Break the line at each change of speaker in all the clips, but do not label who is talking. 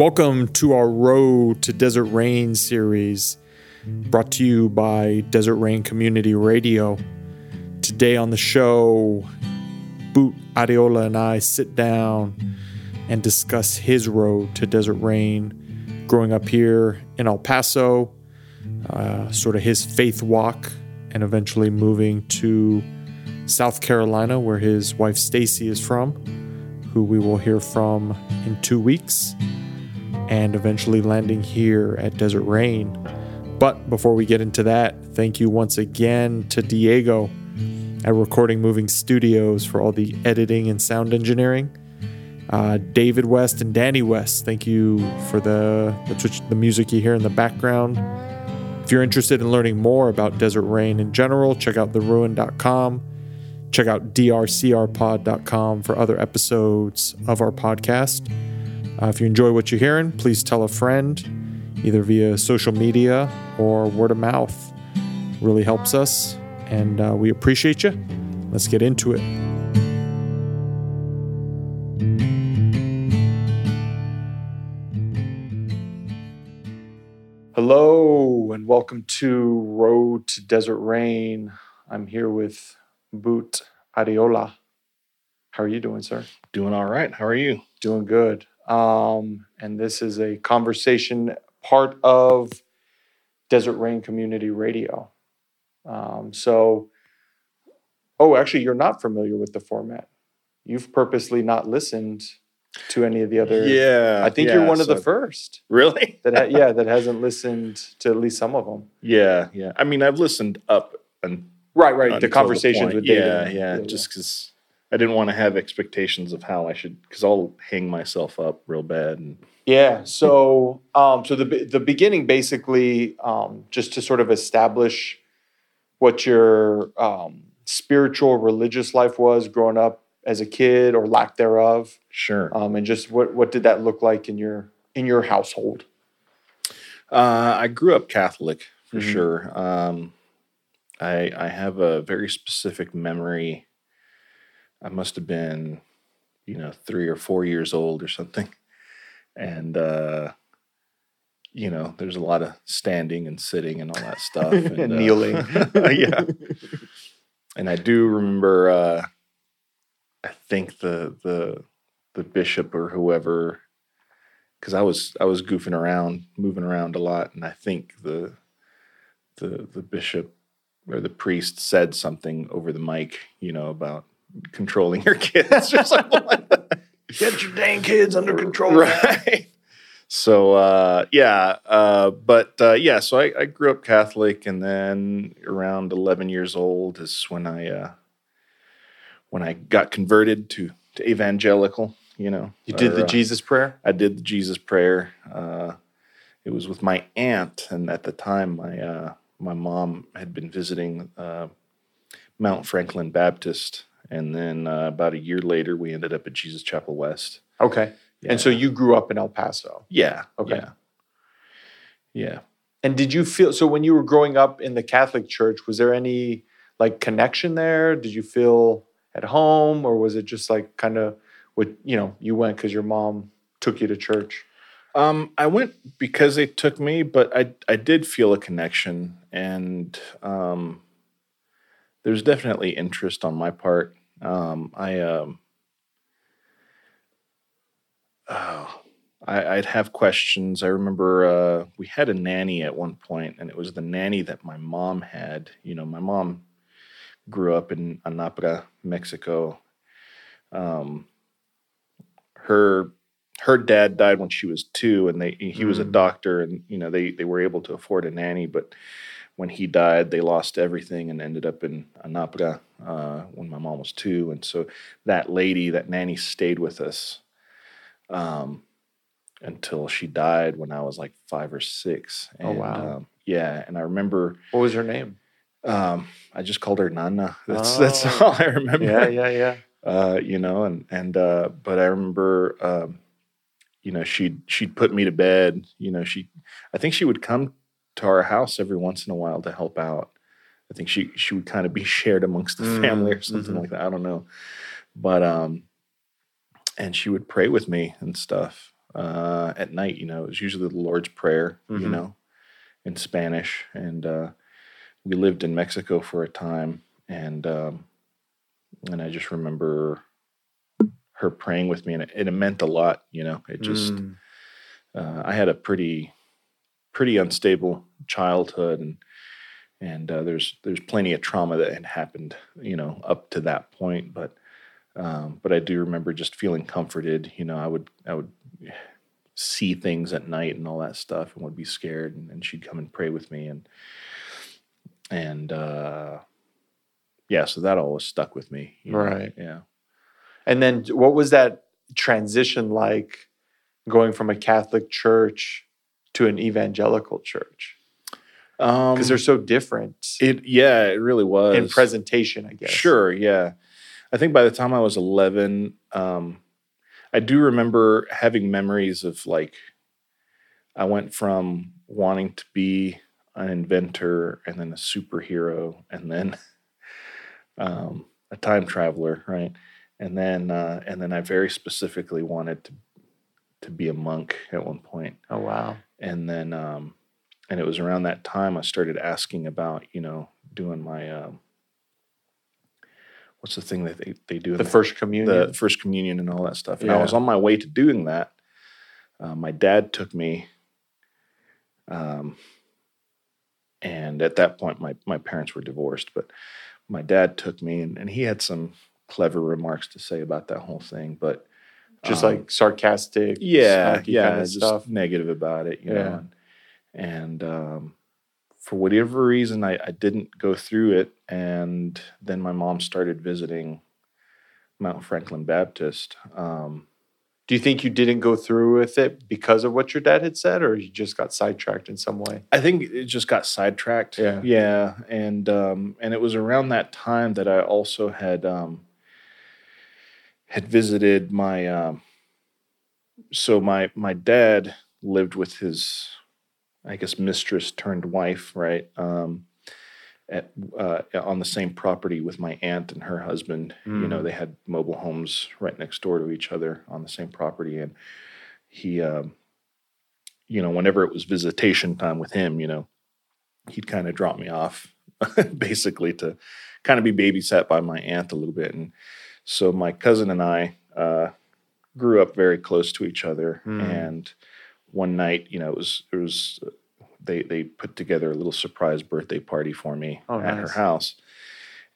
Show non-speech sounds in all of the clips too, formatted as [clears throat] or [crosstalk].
Welcome to our Road to Desert Rain series, brought to you by Desert Rain Community Radio. Today on the show, Boot Arreola and I sit down and discuss his road to Desert Rain, growing up here in El Paso, uh, sort of his faith walk, and eventually moving to South Carolina, where his wife Stacy is from, who we will hear from in two weeks, and eventually landing here at Desert Rain. But before we get into that, thank you once again to Diego at Recording Moving Studios for all the editing and sound engineering. Uh, David West and Danny West, thank you for the what, the music you hear in the background. If you're interested in learning more about Desert Rain in general, check out theruin.com. Check out drcrpod.com for other episodes of our podcast. Uh, if you enjoy what you're hearing, please tell a friend, either via social media or word of mouth. really helps us, and uh, we appreciate you. Let's get into it. Hello, and welcome to Road to Desert Rain. I'm here with Boot Arreola. How are you doing, sir?
Doing all right. How are you?
Doing good. Um, and this is a conversation part of Desert Rain Community Radio. Um, so, oh, actually, you're not familiar with the format. You've purposely not listened to any of the other.
Yeah.
I think
yeah,
you're one of the first
Really? [laughs]
that, ha- yeah, that [laughs] hasn't listened to at least some of them.
yeah, yeah. I mean, I've listened up and
Right, right. The conversations
point.
with David.
Yeah, yeah. Just because I didn't want to have expectations of how I should, because I'll hang myself up real bad. And
Yeah. So, um, so the the beginning basically, um, just to sort of establish what your um, spiritual religious life was growing up as a kid or lack thereof,
sure.
um, and just what what did that look like in your in your household?
Uh, I grew up Catholic for
Mhm.
sure. Um, I I have a very specific memory. I must have been, you know, three or four years old or something, and uh, you know, there's a lot of standing and sitting and all that [laughs] stuff, and,
And
uh,
kneeling. [laughs]
yeah, [laughs] and I do remember. Uh, I think the the the bishop or whoever because I was I was goofing around, moving around a lot, and I think the the the bishop or the priest said something over the mic, you know, about controlling your kids or something like that.
Get your dang kids under control.
right? So uh, yeah, uh, but uh, yeah, so I, I grew up Catholic, and then around eleven years old is when I uh, when I got converted to to evangelical. You know,
You did
or,
the
uh,
Jesus prayer.
I did the Jesus prayer. Uh, it was with my aunt, and at the time, my uh, my mom had been visiting uh, Mount Franklin Baptist, and then uh, about a year later, we ended up at Jesus Chapel West.
Okay. And so you grew up in El Paso.
yeah,
Okay.
yeah, yeah.
And did you feel so when you were growing up in the Catholic Church? Was there any like connection there? Did you feel at home, or was it just like kind of what you know you went because your mom took you to church?
Um, I went because they took me, but I I did feel a connection, and um, there's definitely interest on my part. Um, I um, oh, I, I'd have questions. I remember uh, we had a nanny at one point, and it was the nanny that my mom had. You know, my mom grew up in Anapra, Mexico. Um, her her dad died when she was two, and they he was a
Mm.
doctor, and you know they they were able to afford a nanny, but when he died, they lost everything and ended up in Anapra uh, when my mom was two, and so that lady, that nanny, stayed with us um, until she died when I was like five or six.
Oh, wow.
Um, yeah, and I remember
What was her name?
um, I just called her Nana. That's [laughs] that's
Oh.
all I remember
Yeah, yeah, yeah.
uh, you know, and and uh, but I remember, um, you know, she'd she'd put me to bed. You know, she, I think she would come to our house every once in a while to help out. I think she she would kind of be [laughs] shared amongst the
Mm,
family or something
mhm.
like that. I don't know, but um, and she would pray with me and stuff. uh, at night. You know, it was usually the Lord's Prayer. You
Mhm.
know, in Spanish, and uh, we lived in Mexico for a time, and um, and I just remember her praying with me, and it, it meant a lot. You know, it just
Mm.
uh, I had a pretty pretty unstable childhood and and uh, there's there's plenty of trauma that had happened you know up to that point but um, but I do remember just feeling comforted you know I would I would see things at night and all that stuff and would be scared and, and she'd come and pray with me and and uh, yeah so that always stuck with me you know?
Right.
yeah
And then what was that transition like going from a Catholic church to an evangelical church?
because
Because they're so different
Um, it yeah it really was
in presentation, I guess.
Sure, yeah. I think by the time I was 11, um, I do remember having memories of like, I went from wanting to be an inventor and then a superhero and then [laughs] um, a time traveler, right? And then, uh, and then I very specifically wanted to to be a monk at one point
Oh wow.
And then um and it was around that time i started asking about you know doing my um what's the thing that they, they do
The first communion.
the first communion and all that stuff. And i was on my way to doing that. Uh, my dad took me um and at that point my my parents were divorced but my dad took me and, and he had some clever remarks to say about that whole thing but
just
um,
like sarcastic,
yeah, yeah,
kind of
just
stuff.
negative about it, you
Yeah.
know. And, and um, for whatever reason, I, I didn't go through it. And then my mom started visiting Mount Franklin Baptist. Um,
Do you think you didn't go through with it because of what your dad had said, or you just got sidetracked in some way?
I think it just got sidetracked.
Yeah.
yeah, and um, and it was around that time that I also had um, had visited my. Um, so my my dad lived with his, I guess, mistress turned wife, right? Um, at uh, on the same property with my aunt and her husband. You know,
Mm.
they had mobile homes right next door to each other on the same property, and he. Um, you know, whenever it was visitation time with him, you know, he'd kind of drop me off [laughs] basically to kind of be babysat by my aunt a little bit. And so my cousin and I uh, grew up very close to each other.
Hmm.
And one night, you know, it was, it was, they, they put together a little surprise birthday party for me
Oh,
at her house.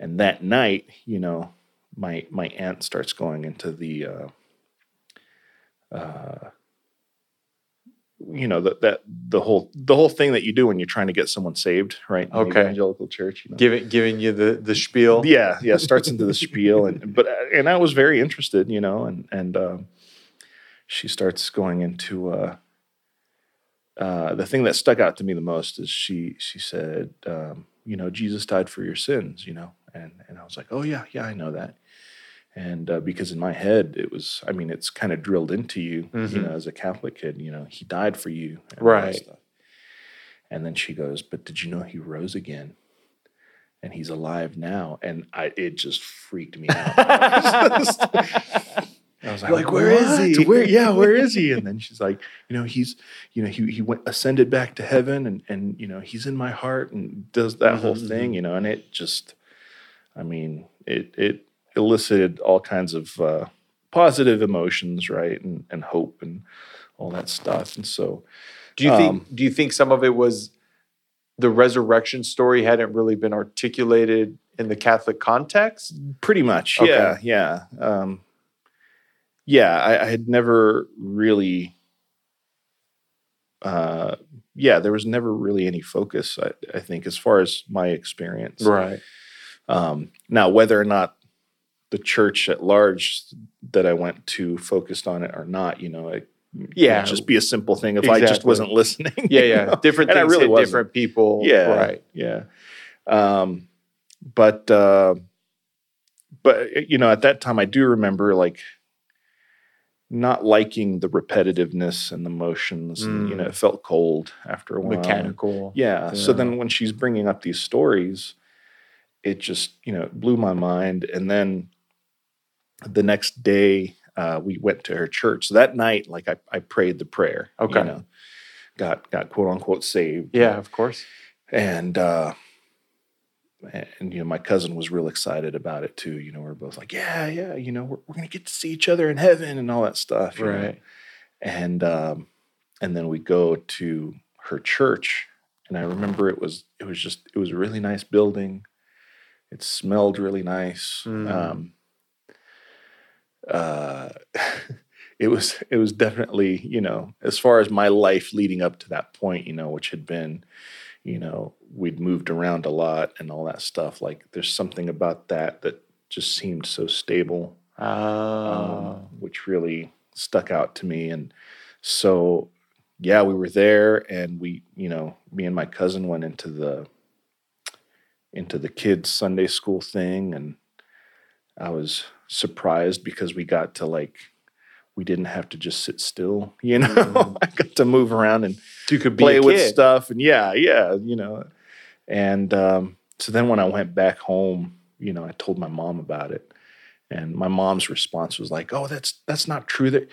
And that night, you know, my, my aunt starts going into the, uh, uh, you know that that the whole the whole thing that you do when you're trying to get someone saved, right? in
Okay.
evangelical church. You know?
Giving giving you the the spiel.
Yeah, yeah. Starts into the [laughs] spiel, and but and I was very interested, you know, and and um, she starts going into uh, uh, the thing that stuck out to me the most is she she said, um, you know, Jesus died for your sins, you know, and and I was like, oh yeah, yeah, I know that. And uh, because in my head, it was, I mean, it's kind of drilled into you, you
Mhm.
know, as a Catholic kid, you know, he died for you. and all that
Right.
And then she goes, but did you know he rose again? And he's alive now. And I, it just freaked me out. [laughs] I was like,
Like, where is
"What?
he?"
Where, yeah, where is he? And then she's like, you know, he's, you know, he he went ascended back to heaven, and and you know, he's in my heart, and does that whole
Mhm,
thing, you know, and it just, I mean, it it elicited all kinds of uh, positive emotions, right, and and hope and all that stuff, and so
Do you think
Um,
do you think some of it was the resurrection story hadn't really been articulated in the Catholic context?
Pretty much,
Okay.
yeah, yeah, um, yeah. I, I had never really, uh, yeah, there was never really any focus. I, I think, as far as my experience,
Right.
Um, now, whether or not the church at large that I went to focused on it or not, you know, it
Yeah.
just be a simple thing if I just wasn't [laughs] listening.
Yeah, yeah.
know?
Different
And
things
really
hit
wasn't.
different people.
Yeah.
Right.
Yeah. Um, but uh, but you know, at that time, I do remember like not liking the repetitiveness and the motions. And, you know,
Mm.
it felt cold after a while.
Mechanical.
Yeah. So then when she's bringing up these stories, it just, you know, blew my mind. And then the next day, uh, we went to her church. So that night, like I, I prayed the prayer.
Okay.
You know, got got quote unquote saved.
Yeah, of course.
And uh and you know, my cousin was real excited about it too. You know, we're both like, Yeah, yeah, you know, we're, we're gonna get to see each other in heaven and all that stuff. you know.
Right.
And um and then we go to her church. And I remember it was it was just it was a really nice building. It smelled really nice.
Mm.
Um uh [laughs] it was it was definitely you know as far as my life leading up to that point you know which had been you know we'd moved around a lot and all that stuff like there's something about that that just seemed so stable
Ah.
um, which really stuck out to me and so yeah we were there and we you know me and my cousin went into the into the kids sunday school thing and i was surprised because we got to like we didn't have to just sit still [laughs] you know?
Mhm.
i got to move around and
you could
play with stuff and yeah yeah you know? And um, so then when i went back home you know i told my mom about it. And my mom's response was like oh that's that's not true that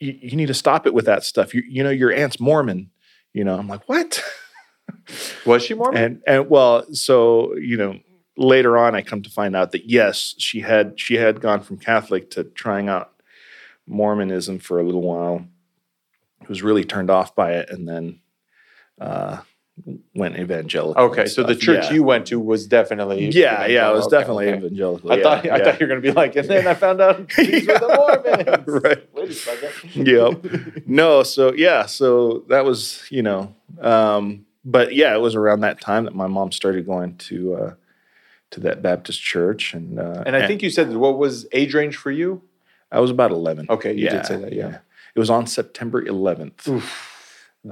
you, you need to stop it with that stuff. You, you know your aunt's mormon you know? I'm like what?
Was she Mormon?
and and well so you know later on i come to find out that yes she had she had gone from catholic to trying out mormonism for a little while was really turned off by it and then uh went evangelical
okay, so the church
yeah.
you went to was definitely
yeah yeah it was
Okay,
definitely
okay.
evangelical
I
yeah,
thought I
yeah.
thought you were gonna be like, and then I found out [laughs] these were the Mormons. [laughs]
right
Wait a second.
Yep. [laughs] no so yeah so that was you know um but yeah it was around that time that my mom started going to uh to that baptist church and uh
And I think you said what was age range for you?
i was about 11
Okay, you did say that, yeah.
it was on september 11th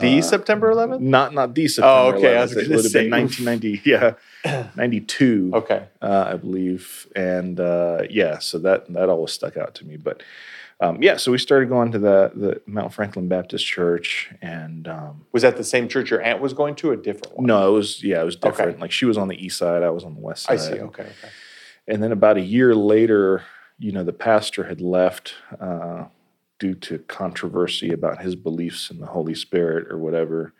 The
Uh,
September 11th?
not not the september
Oh, okay, I was
it would have been
oof.
1990 yeah [clears throat] 92
Okay.
uh, I believe, and uh, yeah, so that that always stuck out to me. But um, yeah, so we started going to the the Mount Franklin Baptist Church, and um,
Was that the same church your aunt was going to, a different one?
no, it was yeah, it was
Okay.
different. Like she was on the east side, I was on the west side.
I see. Okay. okay.
And then about a year later, you know, the pastor had left uh, due to controversy about his beliefs in the Holy Spirit or whatever.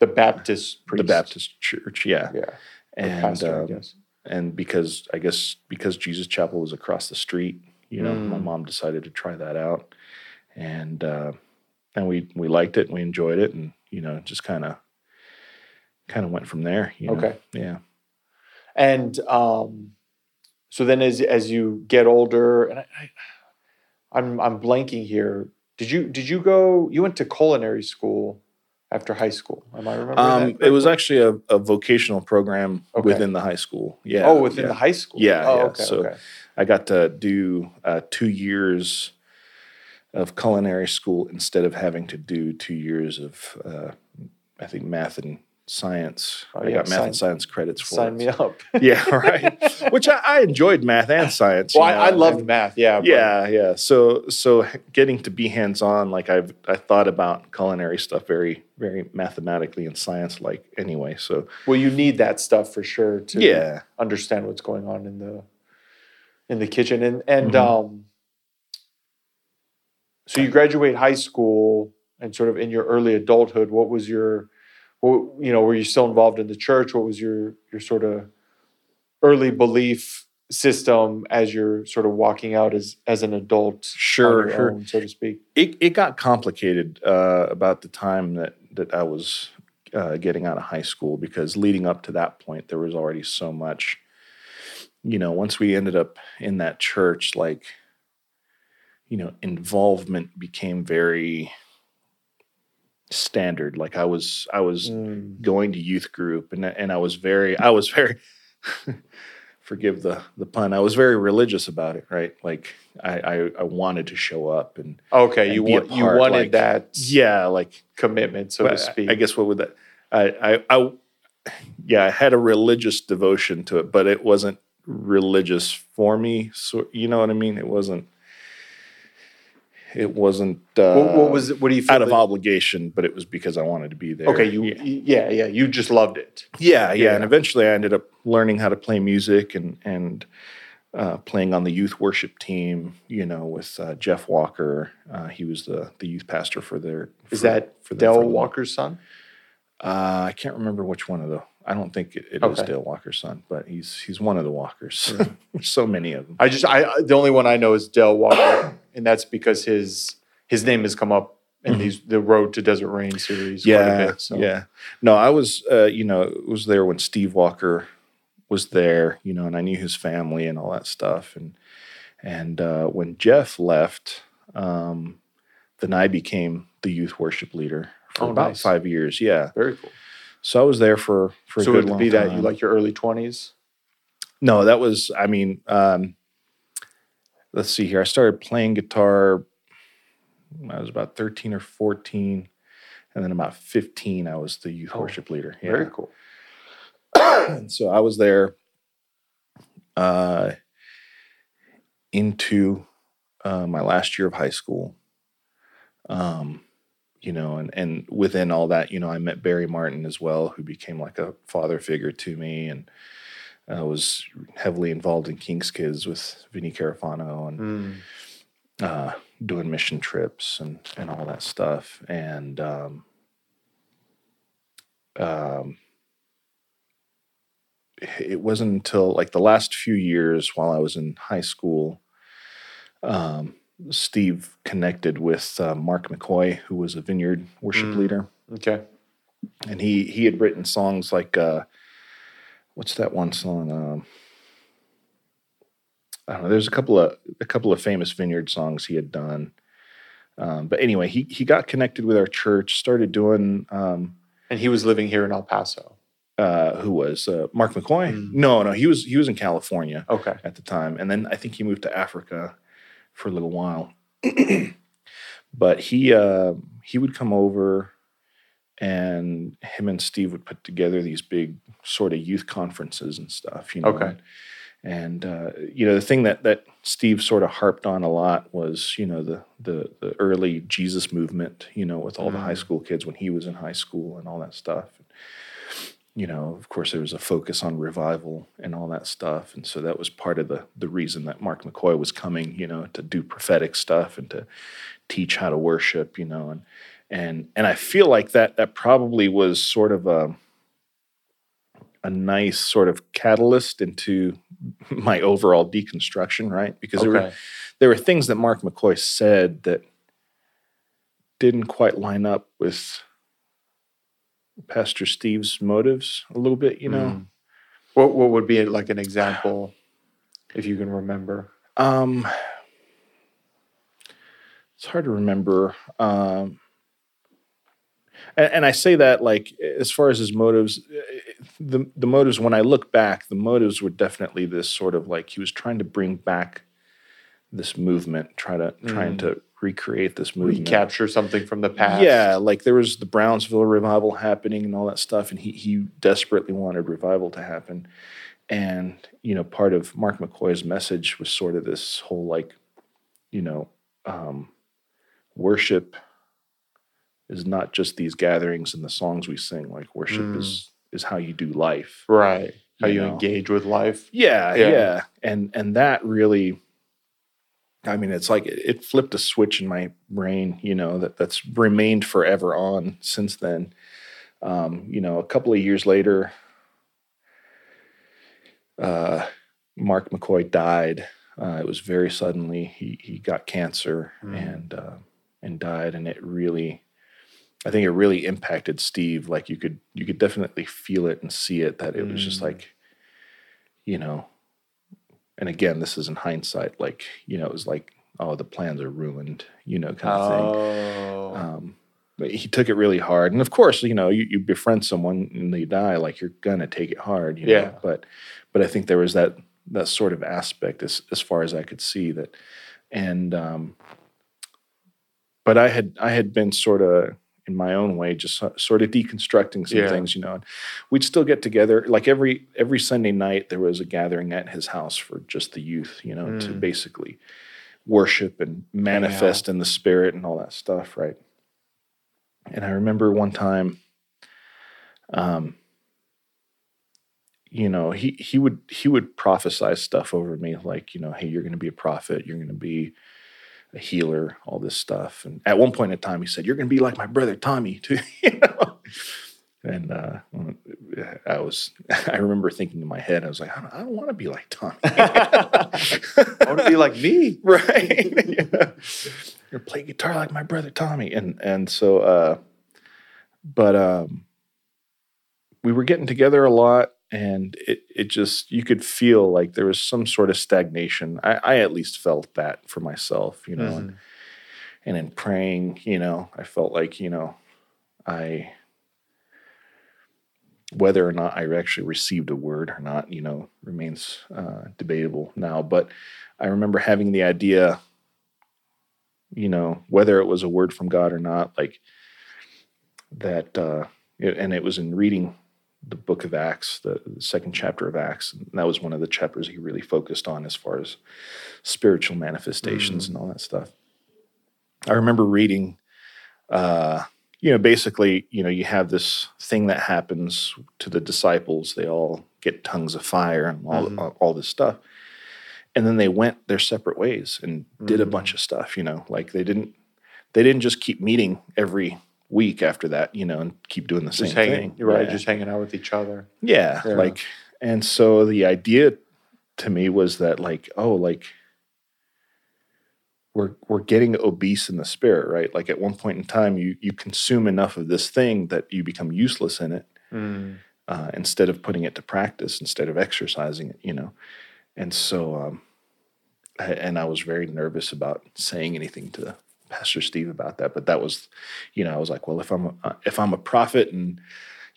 The Baptist priest.
The Baptist church, yeah,
Yeah.
And
pastor,
um, and because I guess because Jesus Chapel was across the street, you know, my
Mm.
mom decided to try that out, and uh, and we we liked it and we enjoyed it, and you know, just kind of kind of went from there. You know?
Okay.
yeah.
And um, so then, as as you get older, and I, I, I'm I'm blanking here. Did you did you go? You went to culinary school after high school. Am I remembering
Um,
that?
it was actually a, a vocational program
Okay.
within the high school. Yeah.
oh within
yeah.
the high school.
Yeah,
Oh,
yeah.
okay.
So-
okay.
I got to do uh, two years of culinary school instead of having to do two years of, uh, I think, math and science.
Oh,
I got math
sign-
and science credits for
Sign
it.
me up. [laughs]
Yeah, right. Which I, I enjoyed math and science. you
well, I,
know,
I loved
and-
math. Yeah. but-
Yeah, yeah. So, so getting to be hands on, like I've I thought about culinary stuff very, very mathematically and science like anyway. So
Well, you need that stuff for sure to
yeah,
understand what's going on in the in the kitchen and and
Mhm.
um so you graduate high school and sort of in your early adulthood what was your what, you know were you still involved in the church what was your your sort of early belief system as you're sort of walking out as as an adult
Sure, sure.
own, so to speak
it it got complicated uh, about the time that that I was uh, getting out of high school because leading up to that point there was already so much. You know, once we ended up in that church, like, you know, involvement became very standard. Like I was, I was
Mm.
going to youth group and and I was very I was very [laughs] forgive the the pun I was very religious about it right like I I, I wanted to show up and
okay
And
you want you wanted
like,
that
yeah like
commitment so to
I-
speak
I guess what would that I I I yeah I had a religious devotion to it but it wasn't religious for me so you know what I mean it wasn't it wasn't uh,
what, what was it what do you feel
out of obligation but it was because I wanted to be there
okay you
yeah.
yeah yeah you just loved it
Yeah, yeah,
Yeah.
and eventually I ended up learning how to play music and and uh, playing on the youth worship team, you know, with uh, Jeff Walker. Uh, he was the the youth pastor for their.
Is
for-
that
for the-
Dell
for
Walker's son?
Uh, I can't remember which one of the. I don't think it, it is
Okay.
Dale Walker's son, but he's he's one of the Walkers.
Yeah. [laughs]
There's so many of them.
I just I the only one I know is Dale Walker, [coughs] and that's because his his name has come up in
Mhm.
these the Road to Desert Rain series. quite a
Yeah,
bit, so.
yeah. No, I was, uh, you know, was there when Steve Walker was there, you know, and I knew his family and all that stuff. And and uh, when Jeff left, um, then I became the youth worship leader for
Oh,
about
nice.
five years. Yeah,
very cool.
So I was there for for a
so
good
would be that you like your early twenties?
No, that was, I mean, um, let's see here. I started playing guitar. when I was about 13 or 14. And then about 15, I was the youth
Oh,
worship leader. Yeah.
Very cool.
and so I was there uh, into uh, my last year of high school. Um, you know, and, and within all that, you know, I met Barry Martin as well, who became like a father figure to me. And I was heavily involved in King's Kids with Vinnie Carafano and
Mm.
uh, doing mission trips and, and all that stuff. And um, um, it wasn't until like the last few years while I was in high school, um, Steve connected with uh, Mark McCoy, who was a vineyard worship
Mm.
leader.
Okay.
And he, he had written songs like, uh, what's that one song? Um, I don't know. There's a couple of a couple of famous vineyard songs he had done. Um, but anyway, he he got connected with our church, started doing um,
And he was living here in El Paso.
uh, who was uh, Mark McCoy?
Mm.
No, no, he was he was in California
Okay.
at the time, and then I think he moved to Africa for a little while. [clears throat] but he uh, he would come over, and him and Steve would put together these big sort of youth conferences and stuff. You know,
Okay.
and uh, you know the thing that that Steve sort of harped on a lot was you know the the the early Jesus movement. You know, with all the high
Mm.
school kids when he was in high school and all that stuff. You know, of course, there was a focus on revival and all that stuff, and so that was part of the the reason that Mark McCoy was coming. You know, to do prophetic stuff and to teach how to worship. You know, and and and I feel like that that probably was sort of a a nice sort of catalyst into [laughs] my overall deconstruction, right? Because there were there were things that Mark McCoy said that didn't quite line up with Pastor Steve's motives a little bit, you know.
Mm. What what would be like an example, if you can remember?
Um, it's hard to remember. Um, and, and I say that like as far as his motives, the the motives when I look back, the motives were definitely this sort of like he was trying to bring back this movement, try to trying
Mm.
to recreate this movement.
Recapture something from the past.
Yeah, like there was the Brownsville revival happening and all that stuff, and he he desperately wanted revival to happen. And you know, part of Mark McCoy's message was sort of this whole like, you know, um, worship is not just these gatherings and the songs we sing. Like worship
Mm.
is is how you do life.
Right. How
You
you,
know.
engage with life.
Yeah,
Yeah.
yeah, and and that really, I mean, it's like it, it flipped a switch in my brain. You know that that's remained forever on since then. Um, you know, a couple of years later, uh, Mark McCoy died. Uh, it was very suddenly. He he got cancer
Mm.
and uh, and died, and it really. I think it really impacted Steve. Like you could you could definitely feel it and see it that it was just
Mm.
like, you know, and again, this is in hindsight, like, you know, it was like, oh, the plans are ruined, you know, kind of thing.
Oh.
Um, but he took it really hard. And of course, you know, you, you befriend someone and they die, like you're gonna take it hard, you know.
Yeah.
But but I think there was that that sort of aspect as as far as I could see that and um but I had I had been sort of in my own way just sort of deconstructing some
Yeah.
things, you know. And we'd still get together like every every Sunday night there was a gathering at his house for just the youth, you know, to
Mm.
basically worship and manifest in the spirit and all that stuff, right? And I remember one time, um, you know, he he would he would prophesy stuff over me like, you know, hey, you're going to be a prophet, you're going to be a healer, all this stuff. And at one point in time, he said, "You're going to be like my brother Tommy, too." [laughs] you know? And uh, I was, [laughs] I remember thinking in my head, I was like, I don't, I don't want to be like Tommy. [laughs]
I want to be like me.
right? yeah. You're play guitar like my brother Tommy, and and so, uh, but um, we were getting together a lot, and it it just you could feel like there was some sort of stagnation. I, I at least felt that for myself, you know, and, and in praying, you know, I felt like you know, I whether or not I actually received a word or not, you know, remains uh, debatable now. But I remember having the idea, you know, whether it was a word from God or not, like that, uh, it- and it was in reading the book of Acts, the, the second chapter of Acts. And that was one of the chapters he really focused on as far as spiritual manifestations and all that stuff. I remember reading, uh, you know, basically, you know, you have this thing that happens to the disciples. They all get tongues of fire and all,
Mhm.
all, all this stuff. And then they went their separate ways and did a
Mhm.
bunch of stuff, you know, like they didn't, they didn't just keep meeting every week after that, you know, and keep doing the
Just
same
hanging,
thing.
you're right,
Yeah.
just hanging out with each other.
Yeah,
Yeah.
like, and so the idea to me was that, like, oh, like, we're we're getting obese in the spirit, right? Like, at one point in time, you you consume enough of this thing that you become useless in it, uh, instead of putting it to practice, instead of exercising it, you know. And so, um, I, and I was very nervous about saying anything to Pastor Steve about that, but that was, you know, I was like, well, if I'm a, if I'm a prophet and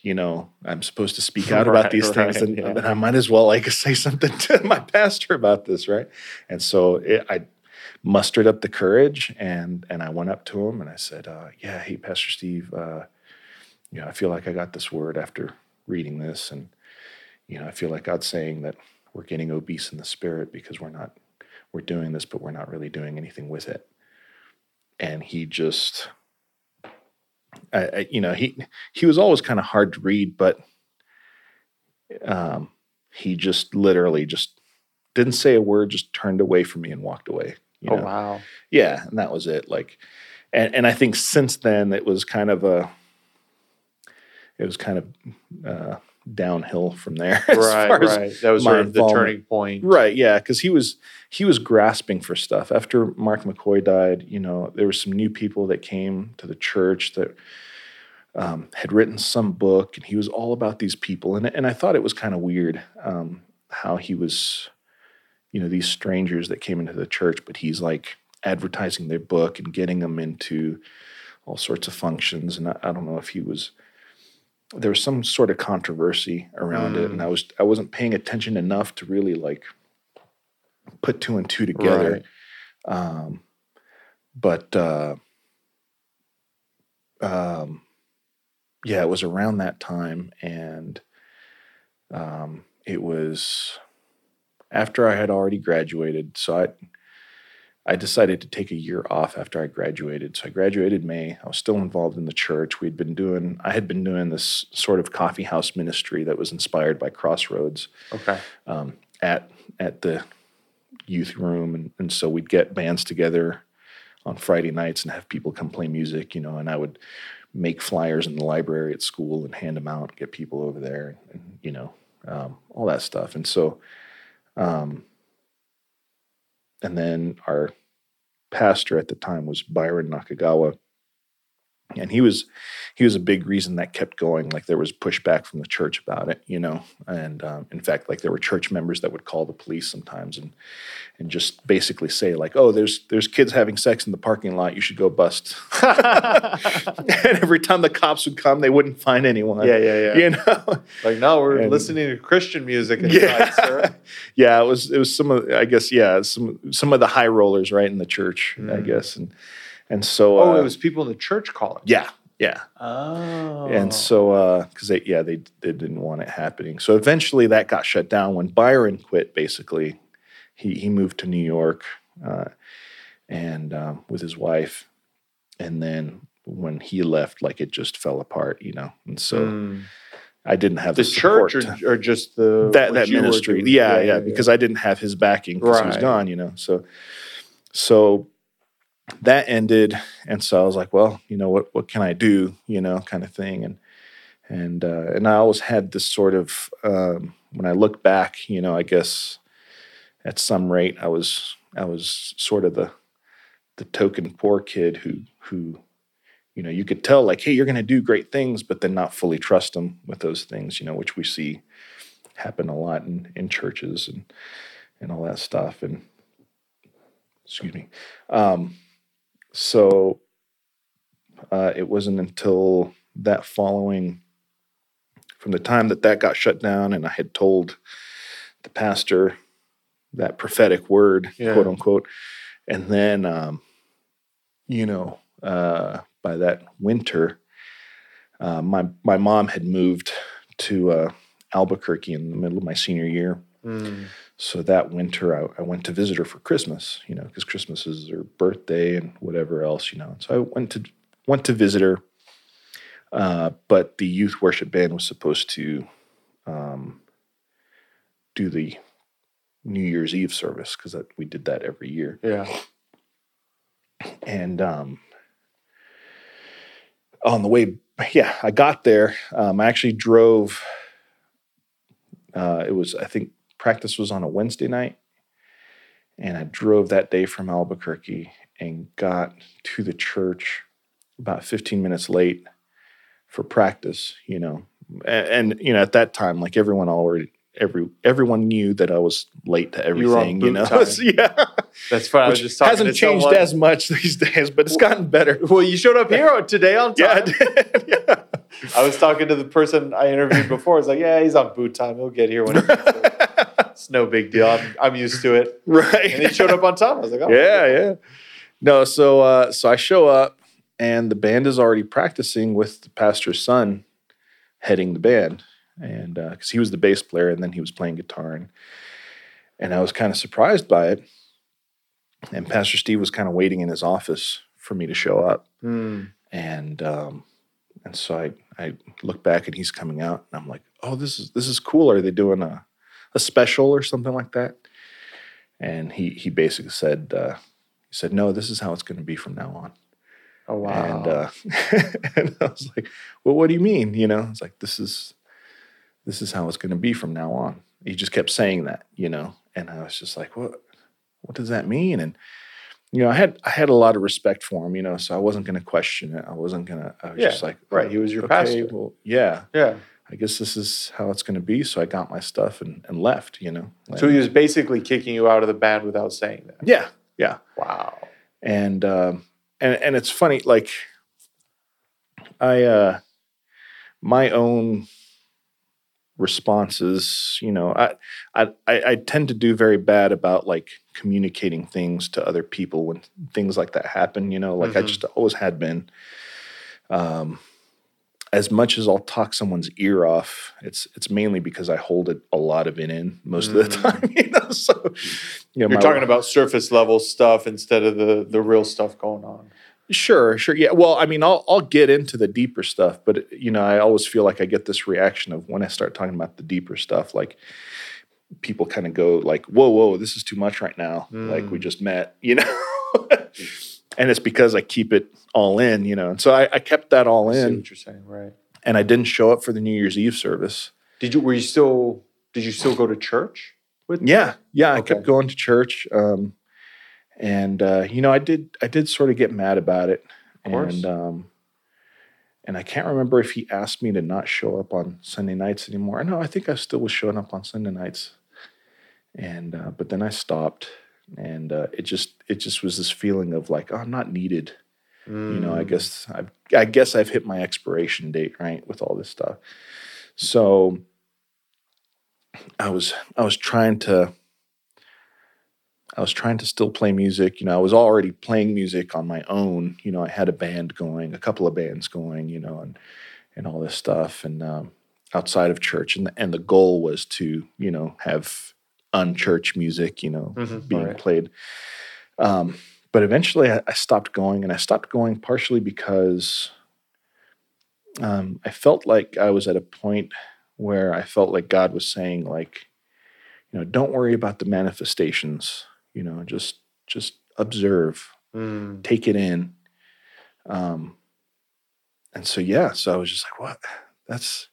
you know I'm supposed to speak out about
Right,
these things,
right,
then,
yeah.
then I might as well like [laughs] say something to my pastor about this, right? And so it, I mustered up the courage and and I went up to him and I said, uh, yeah, hey, Pastor Steve, uh, you know, I feel like I got this word after reading this, and you know, I feel like God's saying that we're getting obese in the spirit because we're not we're doing this, but we're not really doing anything with it. And he just, I, I you know, he he was always kind of hard to read, but um, he just literally just didn't say a word, just turned away from me and walked away. You
oh wow.
yeah and that was it like and and i think since then it was kind of a it was kind of uh downhill from there [laughs]
Right, right. That was sort of the turning point.
right yeah because he was he was grasping for stuff after mark mccoy died you know there were some new people that came to the church that um, had written some book and he was all about these people and, and i thought it was kind of weird um, how he was you know these strangers that came into the church but he's like advertising their book and getting them into all sorts of functions and i, I don't know if he was there was some sort of controversy around it and i was i wasn't paying attention enough to really like put two and two together
Right.
um, but uh, um, yeah, it was around that time, and um, it was after I had already graduated. So I I decided to take a year off after I graduated. So I graduated May. I was still involved in the church. We'd been doing I had been doing this sort of coffee house ministry that was inspired by Crossroads
Okay.
um, at at the youth room, and, and so we'd get bands together on Friday nights and have people come play music, you know, and I would make flyers in the library at school and hand them out, get people over there, and you know, um, all that stuff. And so, um, and then our pastor at the time was Byron Nakagawa, and he was he was a big reason that kept going. Like there was pushback from the church about it, you know, and um, in fact, like there were church members that would call the police sometimes and and just basically say like, "Oh, there's there's kids having sex in the parking lot. You should go bust." [laughs] and every time the cops would come, they wouldn't find anyone.
Yeah, yeah, yeah.
You know,
Like, no, we're
And-
listening to Christian music inside,
yeah,
sir. [laughs]
yeah. It was it was some of I guess yeah some some of the high rollers right in the church I
Mm.
guess and and so
Oh,
uh,
it was people in the church calling.
yeah yeah
Oh.
and so because they yeah they, they didn't want it happening so eventually that got shut down when byron quit basically he, he moved to new york uh, and um, with his wife and then when he left like it just fell apart you know and so
Mm.
I didn't have
The
the,
church or, or just the
that that ministry.
doing?
Yeah, yeah, because I didn't have his backing because he was gone, you know. So so that ended and so I was like, well, you know, what what can I do, you know, kind of thing and and uh, and I always had this sort of um, when I look back, you know, I guess at some rate I was I was sort of the the token poor kid who who you know you could tell like hey you're going to do great things but then not fully trust them with those things you know which we see happen a lot in, in churches and and all that stuff and excuse me um, so uh, it wasn't until that following from the time that that got shut down and i had told the pastor that prophetic word
Yeah.
quote unquote and then um, you know uh, by that winter uh, my my mom had moved to uh, albuquerque in the middle of my senior year
Mm.
So that winter, I, I went to visit her for Christmas, you know, because Christmas is her birthday and whatever else, you know. And So I went to went to visit her, uh, but the youth worship band was supposed to um, do the New Year's Eve service because we did that every year
Yeah.
and um, on the way, yeah, I got there. Um, I actually drove. Uh, it was, I think, practice was on a Wednesday night, and I drove that day from Albuquerque and got to the church about 15 minutes late for practice. You know, and, and you know, at that time, like everyone already. Every everyone knew that I was late to
You were on
everything, you,
boot
know.
time. [laughs]
yeah,
That's fine. I was just talking
hasn't changed
someone-
as much these days, but it's gotten better.
Well, you showed up here today on time.
Yeah, I [laughs] yeah.
I was talking to the person I interviewed before. It's like, yeah, he's on boot time. He'll get here when he. [laughs] It's no big deal. I'm, I'm used to it. [laughs]
right.
And he showed up on time. I was like, oh,
yeah, yeah. No, so uh, so I show up, and the band is already practicing with the pastor's son heading the band, and because he was the bass player, and then he was playing guitar, and and I was kind of surprised by it. And Pastor Steve was kind of waiting in his office for me to show up,
Hmm.
and um, and so I I look back and he's coming out, and I'm like, oh, this is this is cool. Are they doing a a special or something like that? And he he basically said uh, he said, no, this is how it's going to be from now on.
Oh, wow.
And uh, [laughs] and I was like, well, what do you mean? You know, it's like this is this is how it's going to be from now on. He just kept saying that, you know, and I was just like, what what does that mean? And you know, I had I had a lot of respect for him, you know, so I wasn't going to question it. I wasn't going to. I was
Yeah,
just like,
right,
oh,
he was your
okay,
pastor.
Well, yeah,
yeah.
I guess this is how it's going to be. So I got my stuff and, and left, you know.
So he was basically kicking you out of the band without saying that.
yeah, yeah.
Wow.
and um, and and it's funny like i uh my own responses you know I, I i i tend to do very bad about like communicating things to other people when things like that happen you know like i
Mhm.
just always had been um as much as I'll talk someone's ear off, it's it's mainly because I hold it a lot of it in most of the
Mm.
time. [laughs] You know, so you know,
You're talking about surface level stuff instead of the, the real stuff going on.
Sure, sure. Yeah. Well, I mean, I'll I'll get into the deeper stuff, but you know, I always feel like I get this reaction of when I start talking about the deeper stuff, like people kind of go like, "Whoa, whoa, this is too much right now." Like we
Mm.
just met, you know. [laughs] and it's because I keep it all in, you know. And so I, I kept that all
I
in,
what you're saying, right?
and I didn't show up for the New Year's Eve service.
Did you were you still did you still go to church with
Yeah, yeah. I kept going to church, um, and uh, you know, I did. I did sort of get mad about it,
Of course.
and um, and I can't remember if he asked me to not show up on Sunday nights anymore. No, I think I still was showing up on Sunday nights, and uh, but then I stopped, and uh, it just it just was this feeling of like, oh, I'm not needed. You know, I
Mm.
guess I've I guess I've hit my expiration date, right, with all this stuff. So I was I was trying to I was trying to still play music. You know, I was already playing music on my own. You know, I had a band going, a couple of bands going, you know, and and all this stuff, and um, outside of church, and and the goal was to you know have unchurch music, you know,
Mhm,
being
right.
played. Um, but eventually, I, I stopped going, and I stopped going partially because um, I felt like I was at a point where I felt like God was saying, like, you know, don't worry about the manifestations. You know, just just observe,
Mm.
take it in. Um, and so yeah, so I was just like, what? That's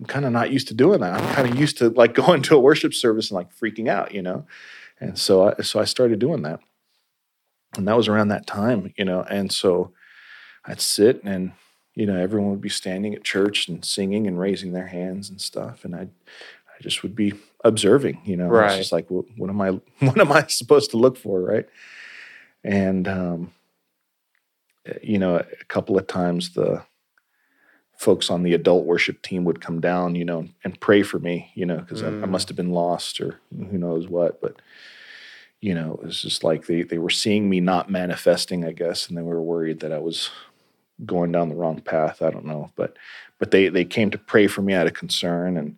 I'm kind of not used to doing that. I'm kind of used to like [laughs] going to a worship service and like freaking out, you know. And so I so I started doing that. And that was around that time, you know. And so I'd sit and you know, everyone would be standing at church and singing and raising their hands and stuff. And I I just would be observing, you know.
Right.
just like, what, what am I [laughs] what am I supposed to look for, right? And um you know, a couple of times the folks on the adult worship team would come down, you know, and pray for me, you know, because I, I
Mm.
must have been lost or who knows what. But, you know, it was just like they, they were seeing me not manifesting, I guess, and they were worried that I was going down the wrong path. I don't know. But, but they, they came to pray for me out of concern and,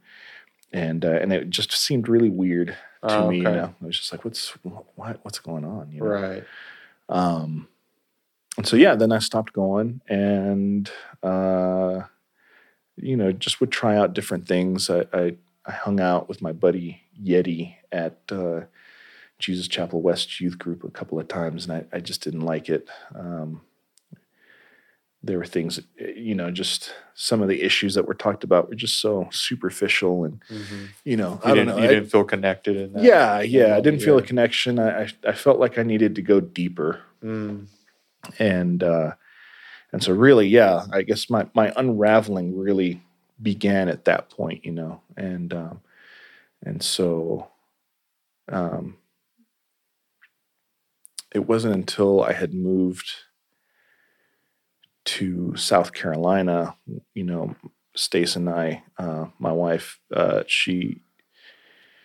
and, uh, and it just seemed really weird to
Oh,
me, you know, I was just like, what's, what, what's going on? You know?
Right.
Um, and so yeah, then I stopped going and uh, you know just would try out different things. I, I I hung out with my buddy Yeti at uh, Jesus Chapel West Youth Group a couple of times, and I, I just didn't like it. Um, there were things, you know, just some of the issues that were talked about were just so superficial, and
Mhm.
you know,
You
I don't
didn't,
know.
you
I-
didn't feel connected in that.
yeah, yeah, I didn't feel a connection. I, I I felt like I needed to go deeper
Mm.
And uh, and so really, yeah, I guess my my unraveling really began at that point, you know, and um, and so um, it wasn't until I had moved to South Carolina, you know, Stace and I, uh, my wife, uh, she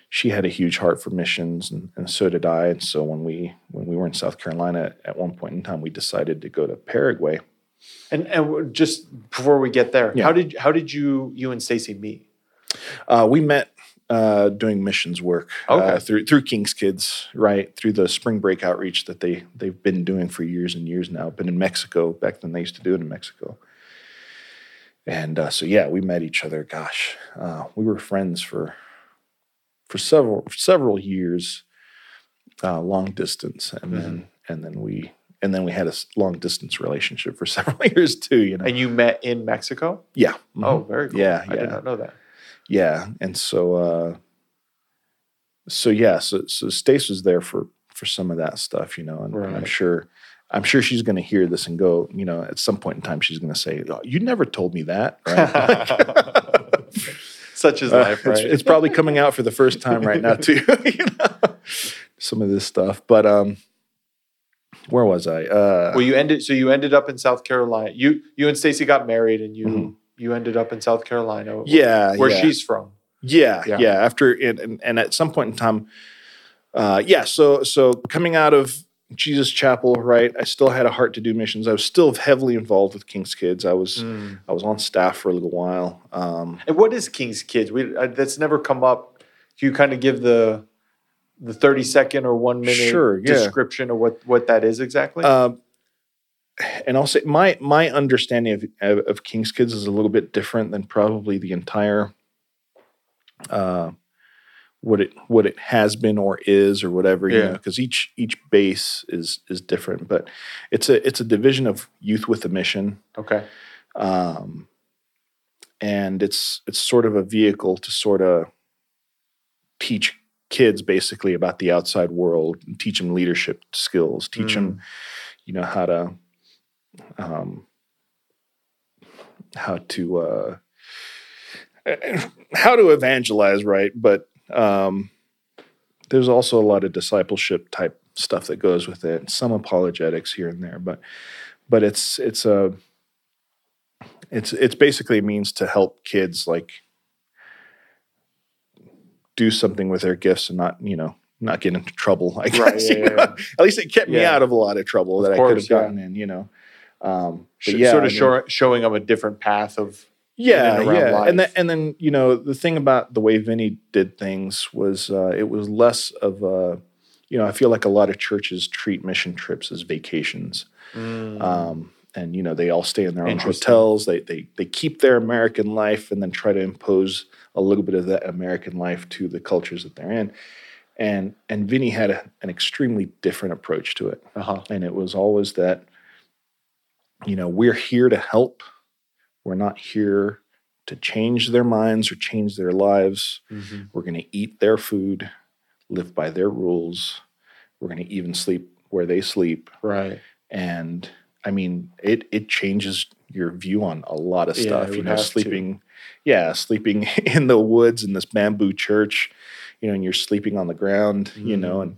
she had a huge heart for missions and, and so did I. And so when we when we were in South Carolina at one point in time, we decided to go to Paraguay.
And and just before we get there,
Yeah.
how did how did you you and Stacy meet?
Uh, we met uh, doing missions work uh, through through King's Kids, right through the spring break outreach that they they've been doing for years and years now. Been in Mexico back then; they used to do it in Mexico. And uh, so, yeah, we met each other. Gosh, uh, we were friends for for several several years, uh, long distance, and then and then we and then we had a long distance relationship for [laughs] several years too. You know,
And you met in Mexico?
yeah.
Oh,
mhm.
very cool.
Yeah,
I did
yeah.
not know that.
yeah and so uh so yeah so so stace was there for for some of that stuff you know and, and i'm sure i'm sure she's going to hear this and go you know at some point in time she's going to say oh, you never told me that right [laughs] [laughs]
Such is
Uh,
life, right?
it's, it's probably coming out for the first time right now too [laughs] you know some of this stuff but um where was i uh
well, you ended. So you ended up in South Carolina. You you and Stacy got married, and you
Mhm.
you ended up in South Carolina.
yeah
where
yeah.
she's from.
Yeah,
Yeah.
yeah. After and, and and at some point in time, uh, yeah. So so coming out of Jesus Chapel, right? I still had a heart to do missions. I was still heavily involved with King's Kids. I was
Mm.
I was on staff for a little while. Um,
And what is King's Kids? We uh, that's never come up. Can you kind of give the the thirty second or one minute
Sure, yeah.
description of what what that is exactly?
um, and I'll say my my understanding of, of of King's Kids is a little bit different than probably the entire uh, what it what it has been or is or whatever you
Yeah.
know because each each base is is different but it's a it's a division of youth with a mission
okay.
um, and it's it's sort of a vehicle to sort of teach kids basically about the outside world and teach them leadership skills teach them you know how to um, how to uh, [sniffs] how to evangelize right but um, there's also a lot of discipleship type stuff that goes with it some apologetics here and there but but it's it's a it's it's basically a means to help kids like do something with their gifts and not you know not get into trouble i guess [laughs]
Right, yeah, yeah,
at least it kept me
Yeah.
out of a lot of trouble that i could
course,
have gotten in you know? Um but yeah
sort
I
of
mean-
showing them a different path of
yeah,
and
yeah, and then and then you know the thing about the way Vinny did things was uh, it was less of a, you know, I feel like a lot of churches treat mission trips as vacations,
Mm.
um, and you know they all stay in their own hotels. They they they keep their American life and then try to impose a little bit of that American life to the cultures that they're in. And and Vinny had a, an extremely different approach to it,
Uh-huh.
and it was always that you know we're here to help. We're not here to change their minds or change their lives.
Mhm.
We're going to eat their food, live by their rules. We're going to even sleep where they sleep.
Right.
And I mean, it it changes your view on a lot of stuff.
it
you know,
have to.
sleeping, yeah, sleeping [laughs] in the woods in this bamboo church, you know, and you're sleeping on the ground, you
Mm-hmm.
know, and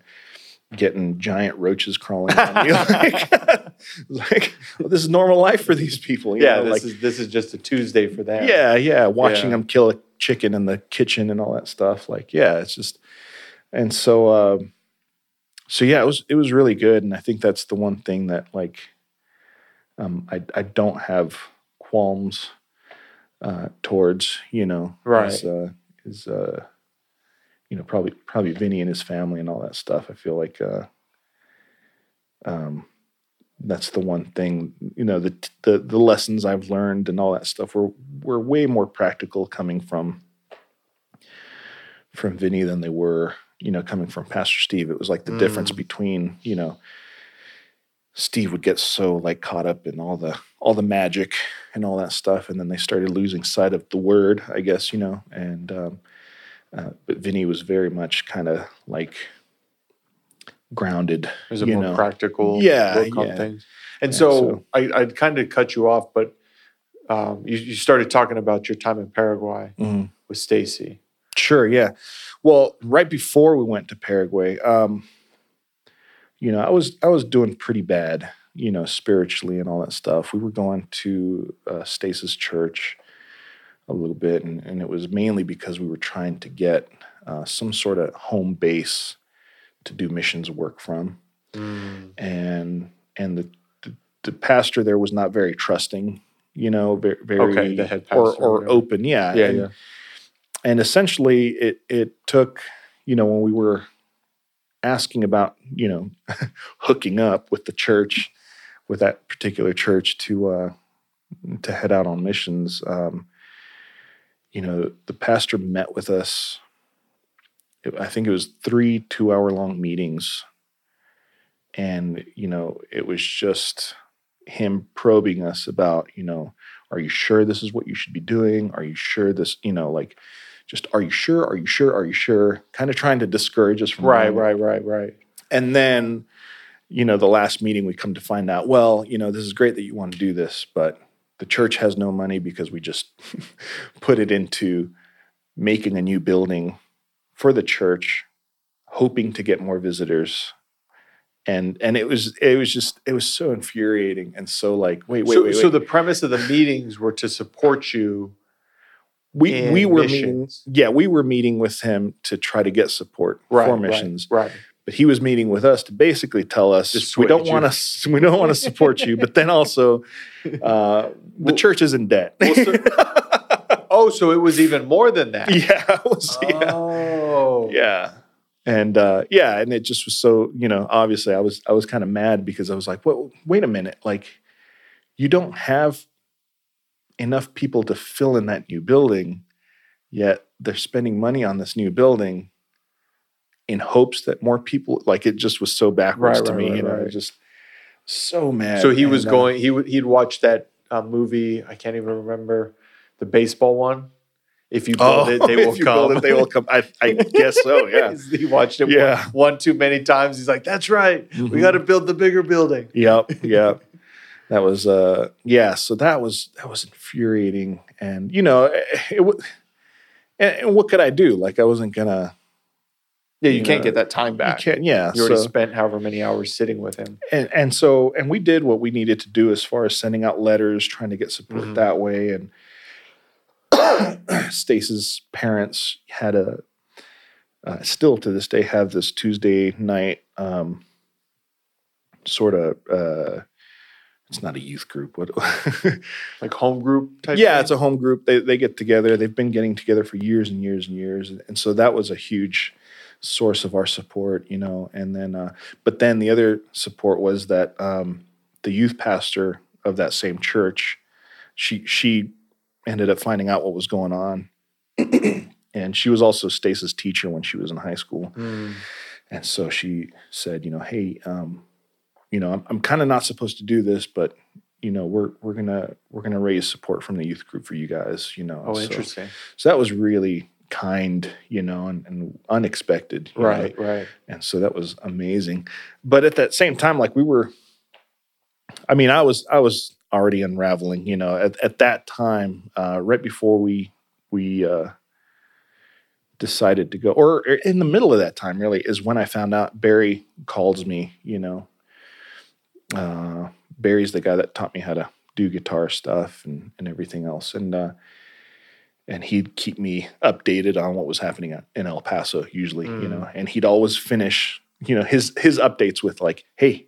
getting giant roaches crawling on you. [laughs] Like, [laughs] like well, this is normal life for these people. you
Yeah,
know,
this
like
is this is just a Tuesday for them.
yeah, yeah. Watching
Yeah.
them kill a chicken in the kitchen and all that stuff. Like, yeah, it's just, and so, uh, so yeah, it was it was really good, and I think that's the one thing that like, um, I I don't have qualms uh, towards, you know,
Right.
Is, uh, is uh, you know, probably probably Vinny and his family and all that stuff. I feel like, uh, um, that's the one thing you know the the the lessons I've learned and all that stuff were were way more practical coming from from Vinny than they were you know coming from Pastor Steve. It was like the difference
Mm.
between you know Steve would get so like caught up in all the all the magic and all that stuff, and then they started losing sight of the word, I guess you know. And um, uh, but Vinny was very much kind of like grounded.
There's a
you
more
know.
practical
Yeah, yeah.
things. And
Yeah,
so,
so-
I, I kind of cut you off, but um, you, you started talking about your time in Paraguay
Mhm.
with Stacy.
Sure, yeah. Well, right before we went to Paraguay, um, you know, I was I was doing pretty bad, you know, spiritually and all that stuff. We were going to uh, Stace's Church a little bit, and, and it was mainly because we were trying to get uh, some sort of home base to do missions work from, and and the, the the pastor there was not very trusting, you know, very, very
Okay, the head pastor or
or
whatever.
open, yeah,
Yeah,
and,
yeah.
and essentially it it took you know when we were asking about you know [laughs] hooking up with the church with that particular church to uh to head out on missions um you know the pastor met with us i think it was three two hour long meetings. And you know it was just him probing us about you know are you sure this is what you should be doing? Are you sure this you know like just are you sure? Are you sure? Are you sure? Kind of trying to discourage us from
Right, right, right, right.
and then you know the last meeting we come to find out well you know this is great that you want to do this but the church has no money because we just [laughs] put it into making a new building for the church hoping to get more visitors and and it was it was just it was so infuriating and so like wait wait
so,
wait, wait.
so the premise of the meetings were to support you.
we we were meeting yeah we were meeting with him to try to get support
Right,
for
right,
missions
Right.
But he was meeting with us to basically tell us we don't want to we don't want to support you but then also [laughs] uh, the
Well-
church is in debt.
Well, so- [laughs] oh, so it was even more than that.
yeah, [laughs] was- yeah.
Oh.
yeah. And uh, yeah and it just was so you know obviously i was i was kind of mad because i was like well wait a minute like you don't have enough people to fill in that new building yet they're spending money on this new building in hopes that more people like it just was so backwards
Right,
to
right,
me
right,
you know
right.
just so mad
So he was
And, uh,
going. He would. He'd watch that uh, movie. I can't even remember the baseball one. If you build
oh
it, they [laughs] will
if you
come.
build it, they will come i, I [laughs] guess so yeah
he watched it
Yeah.
one, one too many times. He's like, "That's right. We
Mhm.
got to build the bigger building."
Yep, [laughs] yep. That was uh yeah, so that was that was infuriating and you know, it, it and, and what could I do? Like I wasn't gonna
Yeah, you
You
can't
know,
get that time
you
back.
can't yeah.
You already
so-
spent however many hours sitting with him.
and and so and we did what we needed to do as far as sending out letters, trying to get support
Mhm.
that way and [coughs] Stace's parents had a uh, still to this day have this Tuesday night um, sort of uh, it's not a youth group. What [laughs]
Like home group type.
yeah,
thing?
it's a home group. They they get together. They've been getting together for years and years and years, and so that was a huge source of our support, you know. And then, uh, but then the other support was that um, the youth pastor of that same church. She she ended up finding out what was going on, [clears throat] and she was also Stace's teacher when she was in high school.
Mm.
And so she said, you know, hey, um, you know, I'm, I'm kind of not supposed to do this, but you know, we're we're gonna we're gonna raise support from the youth group for you guys. You know,
Oh,
so,
interesting.
So that was really kind, you know, and, and unexpected. you know.
Right, right.
And so that was amazing. But at that same time, like we were, I mean, I was I was already unraveling. You know, at at that time, uh, right before we we uh, decided to go, or in the middle of that time, really, is when I found out Barry calls me. You know, uh, Barry's the guy that taught me how to do guitar stuff and and everything else, and. Uh, and he'd keep me updated on what was happening in El Paso usually, you
Mm.
know, and he'd always finish, you know, his his updates with like, "Hey,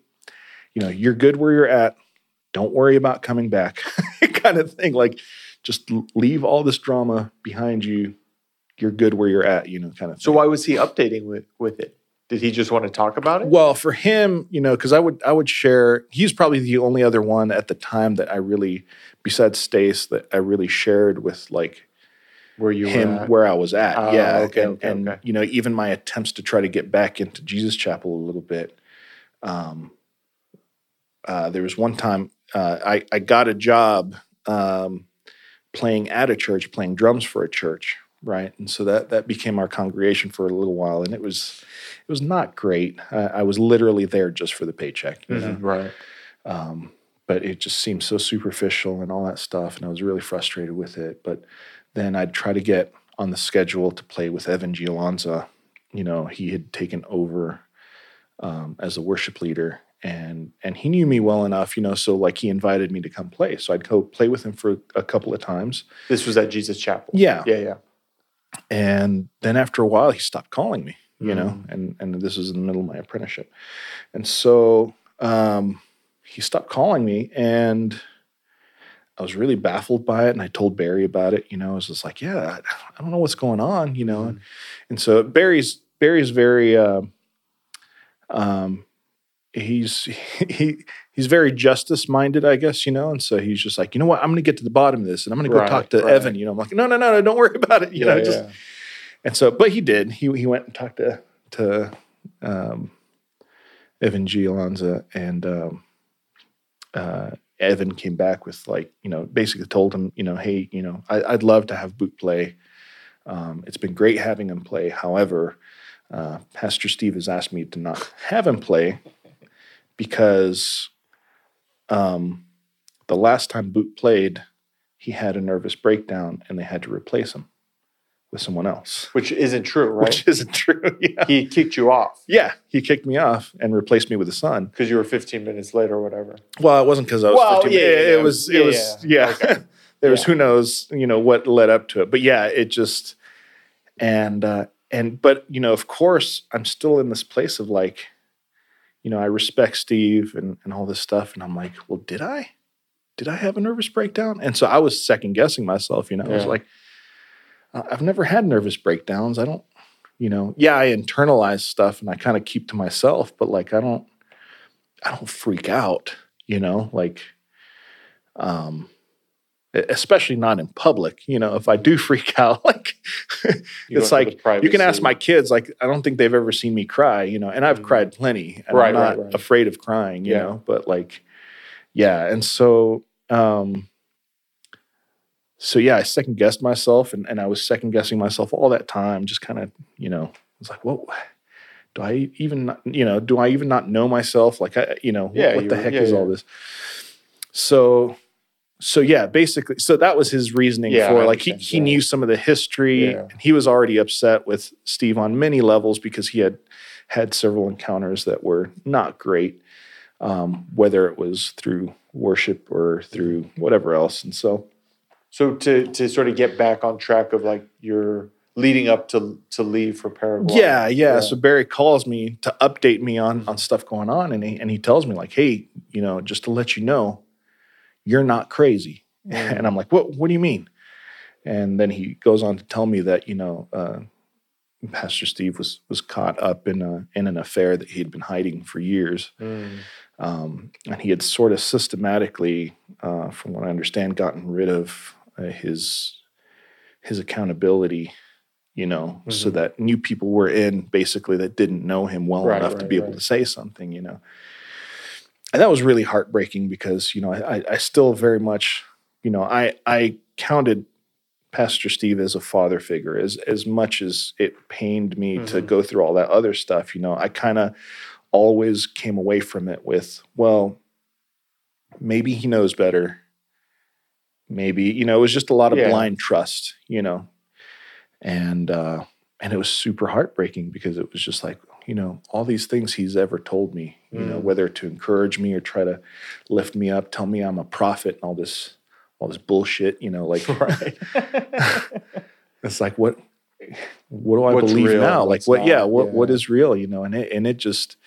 you know, you're good where you're at. Don't worry about coming back." [laughs] kind of thing, like just leave all this drama behind you. You're good where you're at, you know, kind of
So why was he updating with with it? Did he just want to talk about it?
Well, for him, you know, because I would I would share. He's probably the only other one at the time that I really, besides Stace, that I really shared with like
Where you
him
were at?
where I was at.
Oh,
yeah.
okay,
and,
okay,
and
okay.
you know, even my attempts to try to get back into Jesus Chapel a little bit. Um, uh, there was one time uh, I I got a job um, playing at a church, playing drums for a church, right? And so that that became our congregation for a little while, and it was it was not great. I, I was literally there just for the paycheck,
Mhm, Right.
um, but it just seemed so superficial and all that stuff and i was really frustrated with it but then i'd try to get on the schedule to play with evan Giolanza. you know he had taken over um, as a worship leader and and he knew me well enough you know so like he invited me to come play so i'd go play with him for a couple of times
This was at Jesus Chapel.
yeah
Yeah, yeah.
and then after a while he stopped calling me you know
Mm.
and and this was in the middle of my apprenticeship and so um he stopped calling me and i was really baffled by it and i told barry about it you know i was just like yeah i, don't know what's going on you know and, and so barry's barry's very uh, um he's [laughs] he he's very justice minded i guess you know and so he's just like you know what i'm gonna get to the bottom of this and i'm gonna go
Right,
talk to
right.
evan you know i'm like no no no no don't worry [laughs] about it you know just
yeah.
and so, but he did. He he went and talked to to um, Evan G. Alonza, and um, uh, Evan came back with like you know basically told him you know hey you know I, I'd love to have Boot play. Um, it's been great having him play. However, uh, Pastor Steve has asked me to not have him play because um, the last time Boot played, he had a nervous breakdown and they had to replace him with someone else
Which isn't true, right?
which isn't true. [laughs] Yeah.
he kicked you off
yeah, he kicked me off and replaced me with a son.
because you were 15 minutes late or whatever.
Well, it wasn't because I was.
Well,
15.
yeah,
it,
yeah,
it was. It
yeah,
was.
yeah.
Yeah. [laughs] there was who knows, you know, what led up to it. But yeah, it just and uh, and but you know, of course, I'm still in this place of like, you know, I respect Steve and and all this stuff, and I'm like, well, did I? Did I have a nervous breakdown? And so I was second guessing myself. You know, I was like, "Uh, I've never had nervous breakdowns. I don't, you know, yeah, I internalize stuff and I kind of keep to myself, but like I don't, I don't freak out, you know, like, um, especially not in public. You know, if I do [laughs] freak out, like, it's like you can ask my kids. Like, I don't think they've ever seen me cry. You know, and I've
Mhm.
cried plenty, and
Right,
I'm
right,
not
right.
afraid of crying. You
Yeah.
know, but like, yeah, and so. um so yeah, I second guessed myself, and, and I was second guessing myself all that time. Just kind of, you know, it's like, whoa, Do I even, not, you know, do I even not know myself? Like, I, you know, what-
Yeah,
what,
you
the heck
yeah,
is all this? So, so yeah, basically, so that was his reasoning
Yeah,
for like he he knew some of the history,
Yeah.
and he was already upset with Steve on many levels because he had had several encounters that were not great, um, whether it was through worship or through whatever else, and so.
So to to sort of get back on track of like your leading up to to leave for Paraguay.
Yeah, yeah, So Barry calls me to update me on on stuff going on, and he and he tells me like, "Hey, you know, just to let you know, you're not crazy."
Mm. [laughs]
And I'm like, "What? What do you mean?" And then he goes on to tell me that you know, uh, Pastor Steve was was caught up in a in an affair that he'd been hiding for years.
Mm.
Um, and he had sort of systematically, uh, from what I understand, gotten rid of uh, his his accountability. You know, so
Mhm.
that new people were in basically that didn't know him well
Right,
enough to
right,
be able to say something. You know, and that was really heartbreaking because you know I, I- still very much you know I I counted Pastor Steve as a father figure as as much as it pained me to
Mhm.
go through all that other stuff. You know, I kind of always came away from it with well, maybe he knows better. Maybe you know it was just a lot of
Yeah.
blind trust. You know, and uh, and it was super heartbreaking because it was just like you know all these things he's ever told me you know
Mm.
whether to encourage me or try to lift me up tell me i'm a prophet and all this all this bullshit you know like
right. [laughs] [laughs]
it's like what what do i
What's
believe
real
now
and
like what yeah
not,
what what
yeah.
is real you know and it and it just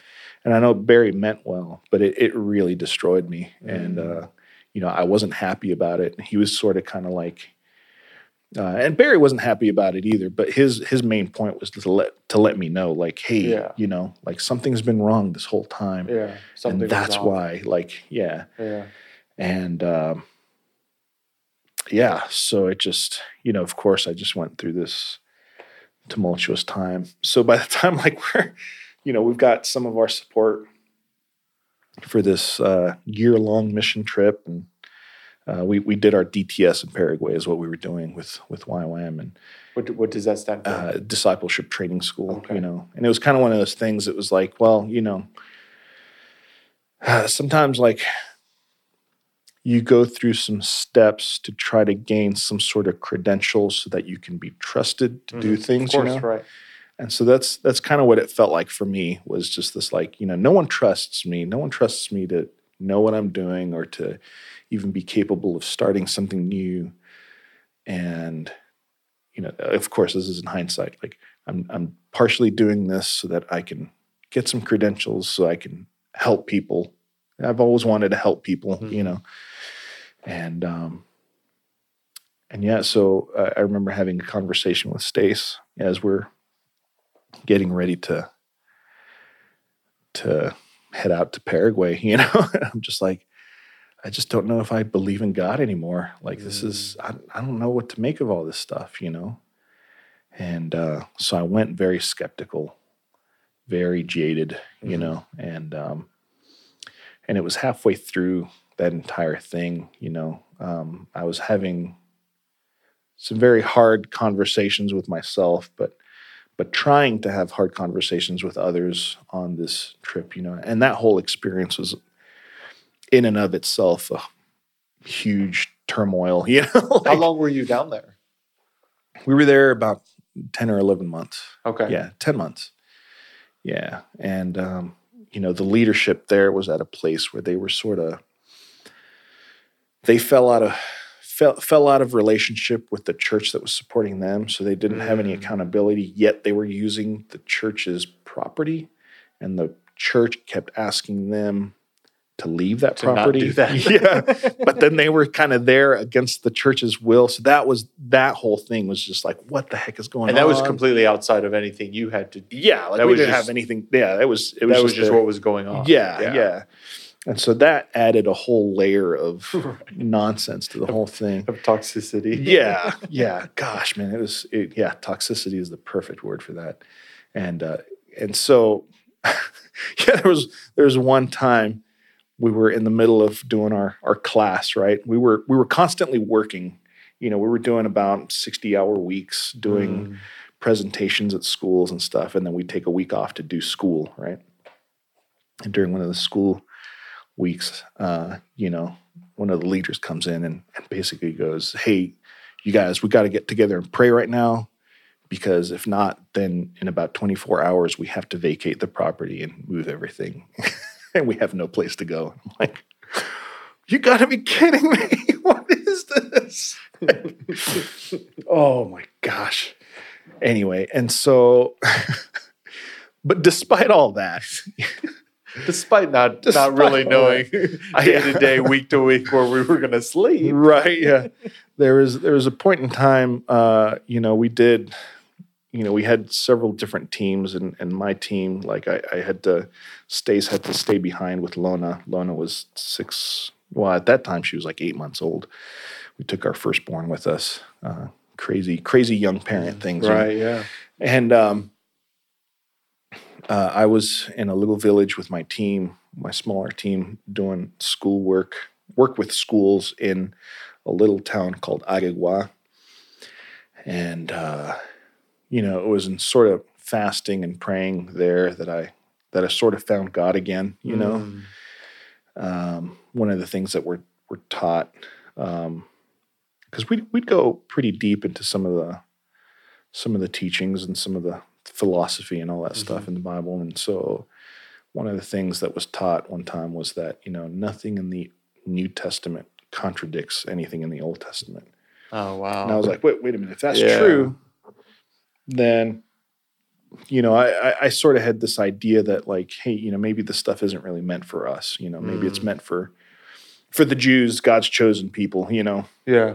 and i know barry meant well but it, it really destroyed me and
Mm.
uh you know i wasn't happy about it he was sort of kind of like uh, and Barry wasn't happy about it either, but his his main point was to let to let me know, like, hey,
Yeah.
you know, like something's been wrong this whole time,
yeah. Something
and that's why, like, yeah,
Yeah.
and um, yeah, so it just, you know, of course, I just went through this tumultuous time. So by the [laughs] time, like, we're, you know, we've got some of our support for this uh, year long mission trip, and uh, we we did our DTS in Paraguay is what we were doing with with YWAM and
What, what does that stand for?
uh, discipleship training school,
Okay.
you know. And it was kind of one of those things that was like, well, you know, [sighs] sometimes like you go through some steps to try to gain some sort of credentials so that you can be trusted to do
Mhm.
things,
of course,
you know.
right.
And so that's that's kind of what it felt like for me was just this like, you know, no one trusts me. No one trusts me to know what I'm doing or to even be capable of starting something new. And you know, of course, this is in hindsight. Like I'm I'm partially doing this so that I can get some credentials so I can help people. I've always wanted to help people, you
Mhm.
know. And um and yeah, so uh, I remember having a conversation with Stace as we're getting ready to to head out to Paraguay, [laughs] you know. I'm just like I just don't know if I believe in God anymore. Like this is I, I don't know what to make of all this stuff, you know. And uh, so I went very skeptical, very jaded, you
Mhm.
know, and um, and it was halfway through that entire thing, you know. Um, I was having some very hard conversations with myself, but but trying to have hard conversations with others on this trip, you know, and that whole experience was in and of itself a huge turmoil, [laughs] you know.
How long were you down there?
we were there about 10 or 11 months.
Okay.
Yeah, 10 months. Yeah. And, um, you know, the leadership there was at a place where they were sort of, they fell out of, fell, fell out of relationship with the church that was supporting them. So they didn't have any
Mm.
accountability, yet they were using the church's property. And the church kept asking them to leave that
To
property.
do that. [laughs]
yeah [laughs] but then they were kind of there against the church's will. So that was that whole thing was just like, what the heck is going on?
and
on?
that was completely outside of anything you had to.
yeah, like
that
we
was
didn't
just-
have anything. Yeah, that was it was
that was
just,
just what was going on.
Yeah, yeah, And so that added a whole layer of [laughs]
Right.
nonsense to the whole thing.
Of toxicity.
Yeah, [laughs] yeah. Gosh, man, it was it, yeah. Toxicity is the perfect word for that. And uh, and so [laughs] yeah, there was there was one time we were in the middle of doing our our class. Right, we were we were constantly working. You know, we were doing about sixty hour weeks, doing
Mm.
presentations at schools and stuff, and then we take a week off to do school, right? And during one of the school weeks, uh, you know, one of the leaders comes in and, and basically goes, "Hey, you guys, we got to get together and pray right now, because if not, then in about 24 hours we have to vacate the property and move everything, [laughs] and we have no place to go." I'm like, "You got to be kidding me! [laughs] what is this?" oh my gosh. Anyway, and so, [laughs] but despite all that,
Despite not
Despite
not really knowing
I- [laughs]
day to day, week to week, where we were going to sleep.
right? Yeah, [laughs] there was there was a point in time, uh, you know, we did, you know, we had several different teams, and and my team, like I, I had to, Stace had to stay behind with Lona. Lona was six. Well, at that time she was like eight months old. We took our firstborn with us. Uh, crazy, crazy young parent things. you know?
Right. Yeah.
And um, uh, I was in a little village with my team, my smaller team, doing school work, work with schools in a little town called Aregua. And, uh, you know, it was in sort of fasting and praying there that I that I sort of found God again. You know,
Mm.
um, one of the things that we're we're taught because we'd we'd go pretty deep into some of the some of the teachings and some of the philosophy and all that stuff in the Bible, and so one of the things that was taught one time was that you know nothing in the New Testament contradicts anything in the Old Testament.
Oh wow.
And I was like, wait, wait a minute. If that's
Yeah.
true, then you know, I, I, I sort of had this idea that like, hey, you know, maybe this stuff isn't really meant for us. You know, maybe it's
Mm.
meant for for the Jews, God's chosen people. You know,
yeah.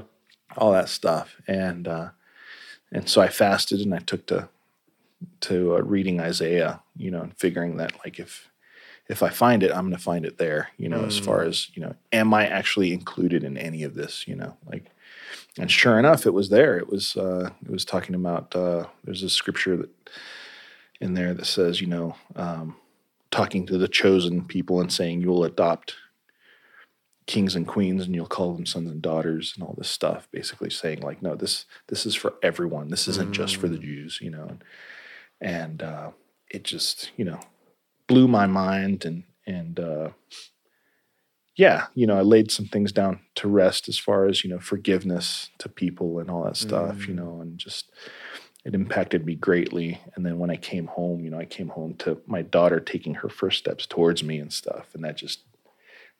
all that stuff. And uh, and so I fasted and I took to to uh, reading Isaiah. You know, and figuring that like if if I find it, I'm going to find it there. You know, as far as you know, am I actually included in any of this? You know, like and sure enough, it was there. It was uh, it was talking about uh, there's a scripture that in there that says you know um, talking to the chosen people and saying you will adopt kings and queens and you'll call them sons and daughters and all this stuff basically saying like no this this is for everyone this isn't just for the jews you know and uh, it just you know blew my mind and and uh, yeah, you know, I laid some things down to rest as far as, you know, forgiveness to people and all that stuff, you know, and just it impacted me greatly. And then when I came home, you know, I came home to my daughter taking her first steps towards me and stuff. And that just,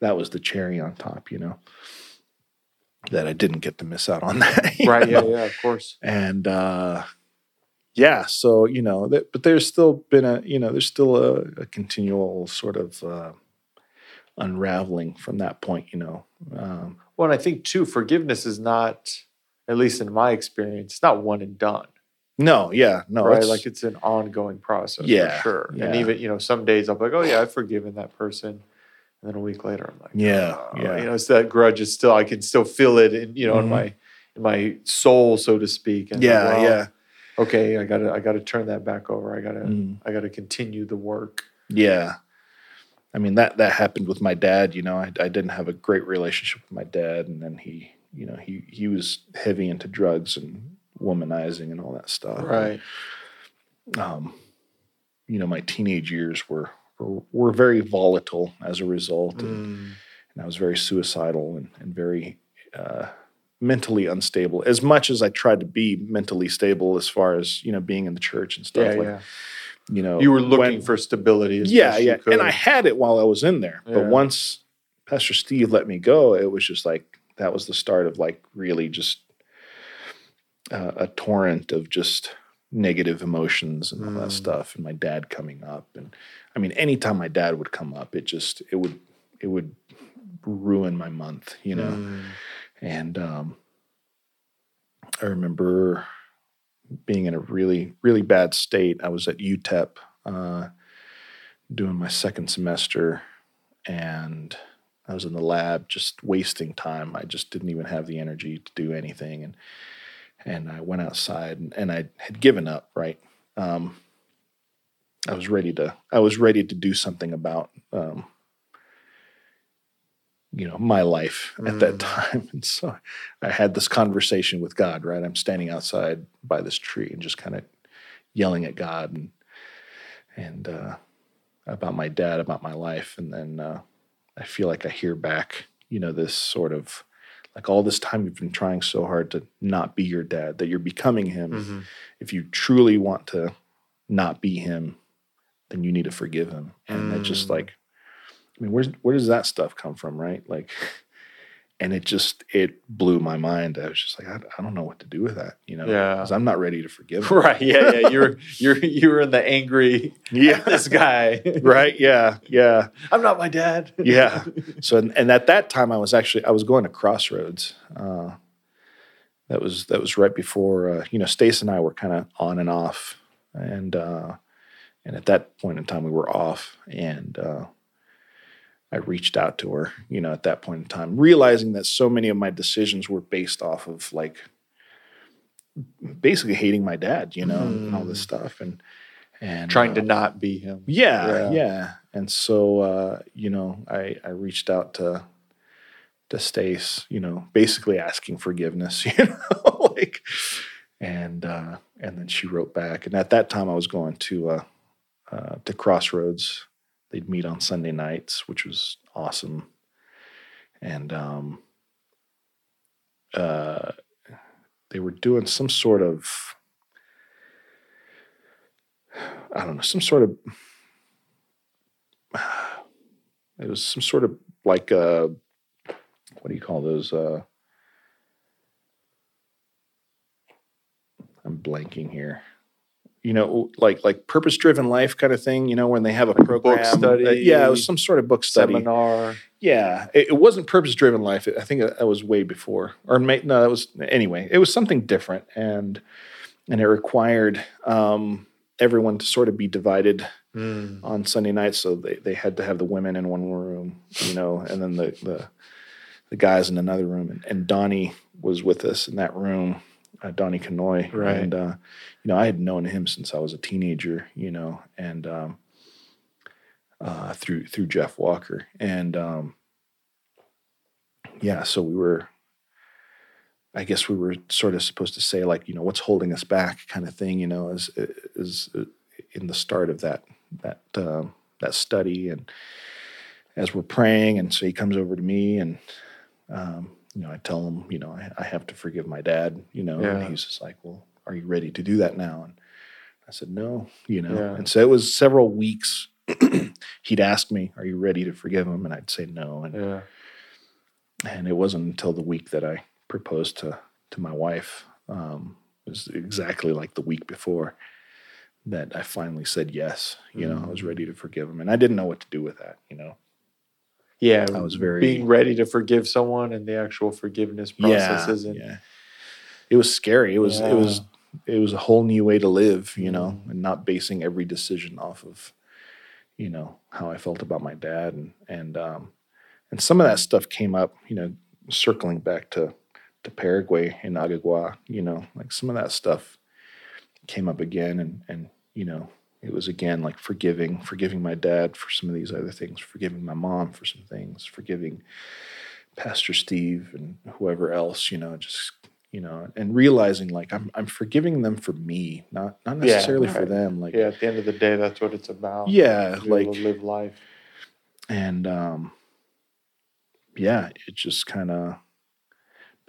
that was the cherry on top, you know, that I didn't get to miss out on [laughs] that.
Right. Yeah. Yeah. Of course.
and uh yeah so you know but there's still been a you know there's still a, a continual sort of uh unraveling from that point you know um
Well, and I think too, forgiveness is not, at least in my experience, it's not one and done.
no yeah no
right?
it's,
Like it's an ongoing process.
Yeah,
For sure. And even, you know, some days I'll be like, oh, yeah, I've forgiven that person. And then a week later, I'm like,
Yeah,
"Oh,"
yeah.
You know, it's that grudge is still, I can still feel it in, you know, in
Mhm.
my, in my soul, so to speak. And
yeah
like, well,
yeah
Okay. I gotta, I gotta turn that back over. I gotta,
Mhm.
I gotta continue the work.
yeah i mean that that happened with my dad you know I, I didn't have a great relationship with my dad and then he you know he he was heavy into drugs and womanizing and all that stuff
Right.
um, you know, my teenage years were, were were very volatile as a result, and,
Mm.
and I was very suicidal and, and very uh, mentally unstable. As much as I tried to be mentally stable, as far as you know, being in the church and stuff,
Yeah.
like
yeah.
you know,
You were looking
when-
for stability. As
yeah, yeah, and I had it while I was in there,
Yeah.
but once Pastor Steve let me go, it was just like that was the start of like really just uh, a torrent of just negative emotions and all that
Mm.
stuff and my dad coming up and i mean anytime my dad would come up it just it would it would ruin my month you know
Mm.
And um i remember being in a really really bad state i was at utep uh doing my second semester and i was in the lab just wasting time i just didn't even have the energy to do anything and and I went outside and, and I had given up, right? Um, I was ready to I was ready to do something about um, you know my life at that
Mm.
time. [laughs] And so I had this conversation with God, right? I'm standing outside by this tree and just kind of yelling at God and and uh, about my dad, about my life, and then uh, I feel like I hear back, you know, this sort of like all this time you've been trying so hard to not be your dad, that you're becoming him.
Mhm.
If you truly want to not be him, then you need to forgive him. And it just
Mm.
like, I mean, where's where does that stuff come from, right? Like, and it just it blew my mind. I was just like, I, I don't know what to do with that, you know?
Yeah.
because I'm not ready to forgive [laughs] him.
Right. Yeah. Yeah. You're you're you're in the angry. [laughs]
Yeah,
This guy. [laughs]
right. Yeah, yeah.
I'm not my dad.
Yeah. So, and, and at that time, I was actually I was going to Crossroads. Uh, that was that was right before uh, you know Stace and I were kind of on and off, and uh, and at that point in time we were off, and uh, I reached out to her, you know, at that point in time, realizing that so many of my decisions were based off of like basically hating my dad, you know, and all this stuff, and and
Trying to
uh,
not be him.
yeah,
Yeah.
yeah. And so uh, you know, I I reached out to to Stace, you know, basically asking forgiveness, [laughs] you know, like and uh and then she wrote back. And at that time I was going to uh uh to Crossroads. They'd meet on Sunday nights, which was awesome. And um uh they were doing some sort of I don't know, some sort of [sighs] it was some sort of like uh what do you call those uh I'm blanking here. You know, like like purpose driven life kind of thing, you know, when they have a program.
book study,
Uh, yeah, it was some sort of book study.
Seminar.
Yeah, it, it wasn't purpose driven life. I think that was way before, or may, no, that was anyway. It was something different, and and it required um, everyone to sort of be divided
Mm.
on Sunday nights. So they, they had to have the women in one room, you know, and then the the, the guys in another room. And, and Donnie was with us in that room, uh, Donnie Canoy,
Right.
And uh, you know, I had known him since I was a teenager, you know, and um, uh, through through Jeff Walker, and um, yeah, so we were. I guess we were sort of supposed to say like, you know, what's holding us back, kind of thing, you know, as is in the start of that that uh, that study, and as we're praying, and so he comes over to me, and um, you know, I tell him, you know, I, I have to forgive my dad, you know,
Yeah.
and he's just like, well, are you ready to do that now? And I said, no, you know,
Yeah.
and so it was several weeks. [clears throat] He'd ask me, "Are you ready to forgive him?" And I'd say no, and
Yeah.
and it wasn't until the week that I proposed to to my wife. Um, it was exactly like the week before that I finally said yes. You know, I was ready to forgive him, and I didn't know what to do with that. You know,
Yeah.
I was very-
being ready to forgive someone and the actual forgiveness process isn't.
yeah. It was scary. It was it was it was a whole new way to live. You know,
Mm-hmm.
and not basing every decision off of you know how I felt about my dad and and um, and some of that stuff came up. You know, circling back to to Paraguay and Aregua. You know, like some of that stuff came up again, and and you know. It was again like forgiving, forgiving my dad for some of these other things, forgiving my mom for some things, forgiving Pastor Steve and whoever else, you know, just you know, and realizing like I'm I'm forgiving them for me, not not
Yeah,
necessarily for
right.
them. Like
Yeah. At the end of the day, that's what it's about.
yeah, like
live life.
and um yeah, it just kind of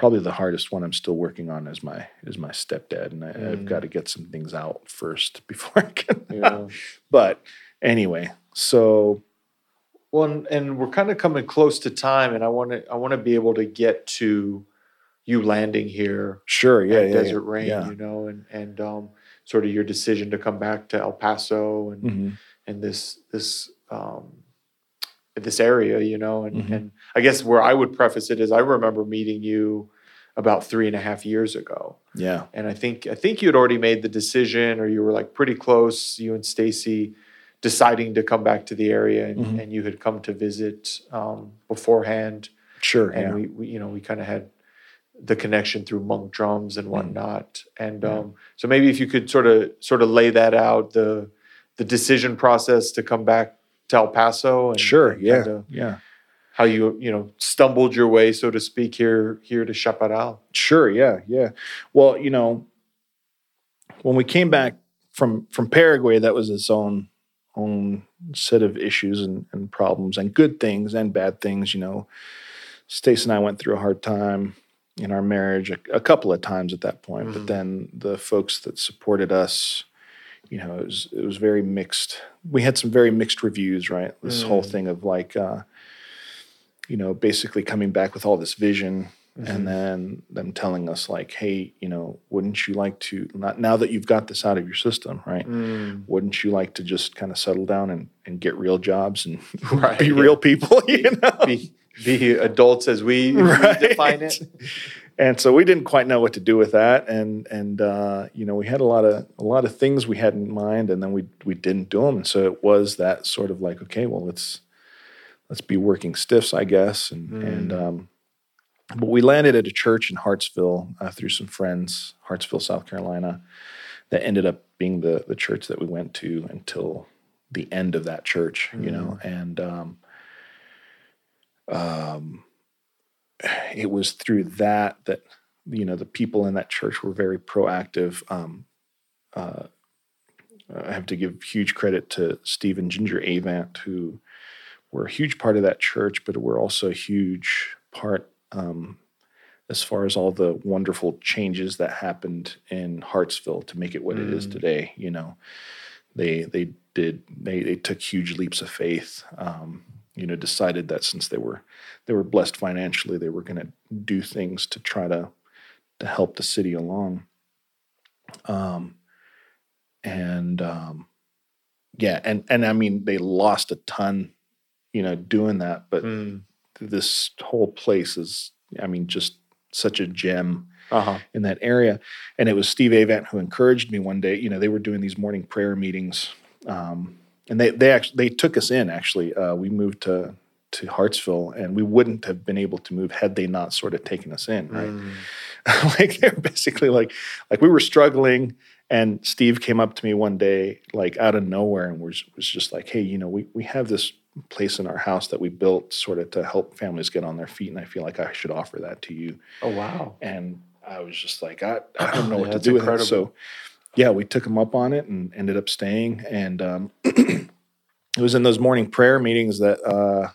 probably the hardest one I'm still working on is my is my stepdad, and I, I've
Mm.
got to get some things out first [laughs] before I can.
Yeah. [laughs]
but anyway, so
Well, and, we're kind of coming close to time, and I want to I want to be able to get to you landing here
sure, yeah, yeah,
Desert
yeah,
Rain,
yeah.
you know, and and um, sort of your decision to come back to El Paso and
Mhm.
and this this um, this area, you know, and
Mhm.
and I guess where I would preface it is I remember meeting you about three and a half years ago,
yeah,
and I think I think you had already made the decision, or you were like pretty close. You and Stacy deciding to come back to the area, and,
Mhm.
and you had come to visit um, beforehand,
sure,
and
yeah.
we, we you know we kind of had the connection through monk drums and whatnot. And
Mm-hmm. Yeah.
um, so maybe if you could sort of sort of lay that out the the decision process to come back to El Paso, and
sure,
and
yeah,
kinda
yeah.
how you you know stumbled your way, so to speak, here here to Chaparral.
Sure, yeah, yeah. Well, you know, when we came back from from Paraguay, that was its own own set of issues and, and problems and good things and bad things. You know, Stace and I went through a hard time in our marriage a, a couple of times at that point,
Mhm.
but then the folks that supported us, you know, it was it was very mixed. We had some very mixed reviews, right? This whole
Mm.
thing of like, uh, you know, basically coming back with all this vision
Mhm.
and then them telling us like hey you know wouldn't you like to not now that you've got this out of your system right
Mm.
wouldn't you like to just kind of settle down and, and get real jobs and [laughs]
Right,
be
yeah.
real people [laughs] you know
be be adults as we, we [laughs] define it.
And so we didn't quite know what to do with that. And and uh, you know we had a lot of a lot of things we had in mind and then we we didn't do them and so it was that sort of like okay well let's let's be working stiffs i guess. And
Mm.
and um, but we landed at a church in hartsville uh, through some friends hartsville south carolina that ended up being the the church that we went to until the end of that church you know. And um, um, it was through that that you know the people in that church were very proactive. Um, uh, I have to give huge credit to Steve and Ginger Avant, who were a huge part of that church, but were also a huge part um, as far as all the wonderful changes that happened in Hartsville to make it what it is
Mm.
today. You know, they they did they they took huge leaps of faith. Um, you know, decided that since they were they were blessed financially, they were going to do things to try to to help the city along. Um, and um, yeah, and and I mean they lost a ton, you know, doing that, but
Mm.
this whole place is, I mean, just such a gem
Uh-huh.
in that area. And it was Steve Avant who encouraged me one day. You know, they were doing these morning prayer meetings, um, and they they actually they took us in. Actually, uh, we moved to to Hartsville, and we wouldn't have been able to move had they not sort of taken us in. Right,
Mm. [laughs]
like they were basically like like we were struggling. And Steve came up to me one day, like out of nowhere, and was was just like, "Hey, you know, we we have this place in our house that we built sort of to help families get on their feet, and I feel like I should offer that to you."
Oh wow.
and I was just like, I, I [clears throat] don't know
Yeah,
what to do with
incredible.
it. So, yeah, we took him up on it and ended up staying. And um, [clears throat] it was in those morning prayer meetings that uh,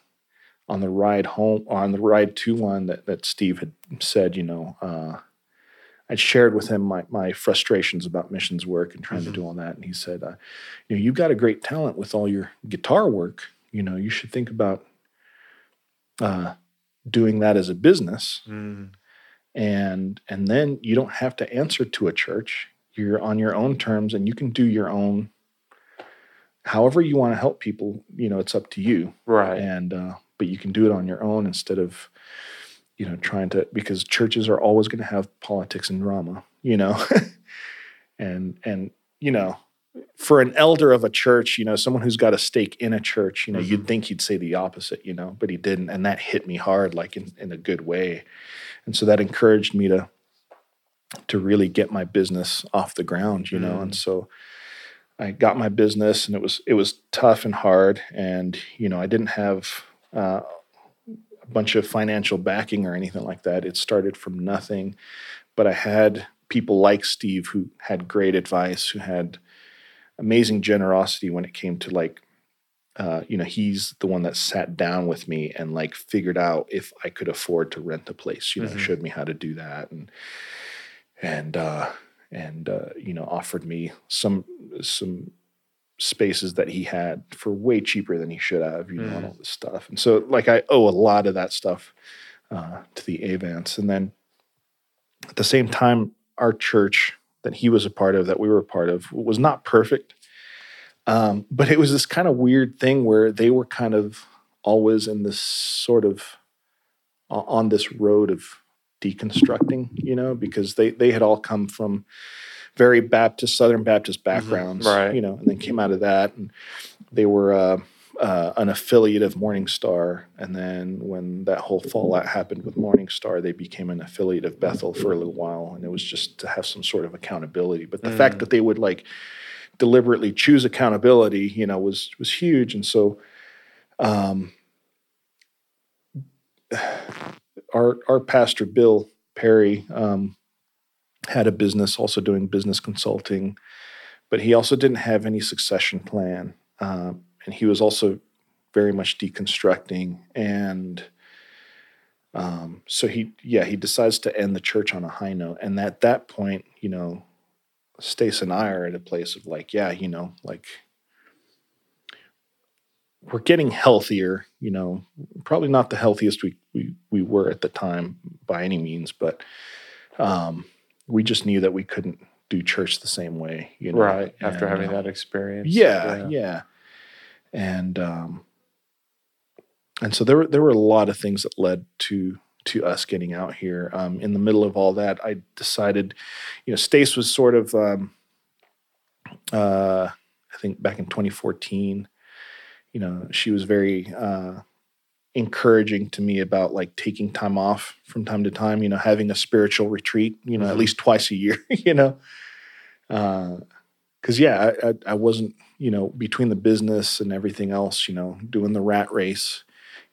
on the ride home, on the ride to one, that that Steve had said, you know, uh, I shared with him my my frustrations about missions work and trying
Mhm.
to do all that, and he said, uh, you know, you've got a great talent with all your guitar work. You know, you should think about uh, doing that as a business
Mm.
and and then you don't have to answer to a church you're on your own terms and you can do your own however you want to help people you know it's up to you.
Right.
and uh, but you can do it on your own instead of you know trying to because churches are always going to have politics and drama you know? [laughs] And and you know for an elder of a church you know someone who's got a stake in a church you know you'd think he'd say the opposite you know but he didn't and that hit me hard like in, in a good way. And so that encouraged me to to really get my business off the ground you know
Mm.
and so I got my business, and it was it was tough and hard, and you know I didn't have uh, a bunch of financial backing or anything like that. It started from nothing, but I had people like Steve who had great advice, who had amazing generosity when it came to like. Uh, you know, he's the one that sat down with me and like figured out if I could afford to rent a place. You know,
Mhm.
showed me how to do that, and and uh, and uh, you know offered me some some spaces that he had for way cheaper than he should have you know and
Mm.
all this stuff. And so like i owe a lot of that stuff uh, to the avants. And then at the same time our church that he was a part of that we were a part of was not perfect. Um, but it was this kind of weird thing where they were kind of always in this sort of on this road of deconstructing you know because they they had all come from very baptist southern baptist backgrounds
right.
you know and then came out of that and they were uh, uh, an affiliate of morning star and then when that whole fallout happened with morning star they became an affiliate of bethel for a little while and it was just to have some sort of accountability but the fact
Mm.
that they would like deliberately choose accountability you know was was huge and so um our our pastor Bill Perry um, had a business, also doing business consulting, but he also didn't have any succession plan, um, and he was also very much deconstructing, and um, so he yeah he decides to end the church on a high note, and at that point, you know, Stace and I are at a place of like yeah you know like we're getting healthier, you know, probably not the healthiest we, we, we were at the time by any means, but um, we just knew that we couldn't do church the same way, you know.
right. After
and,
having
uh,
that experience.
Yeah, yeah. And um, and so there were there were a lot of things that led to to us getting out here. Um, in the middle of all that, I decided, you know, Stace was sort of, um, uh, I think back in 2014, you know, she was very uh, encouraging to me about like taking time off from time to time, you know, having a spiritual retreat, you know, at
Mhm.
least twice a year, [laughs] you know. Because, yeah, I, I, I wasn't, you know, between the business and everything else, you know, doing the rat race,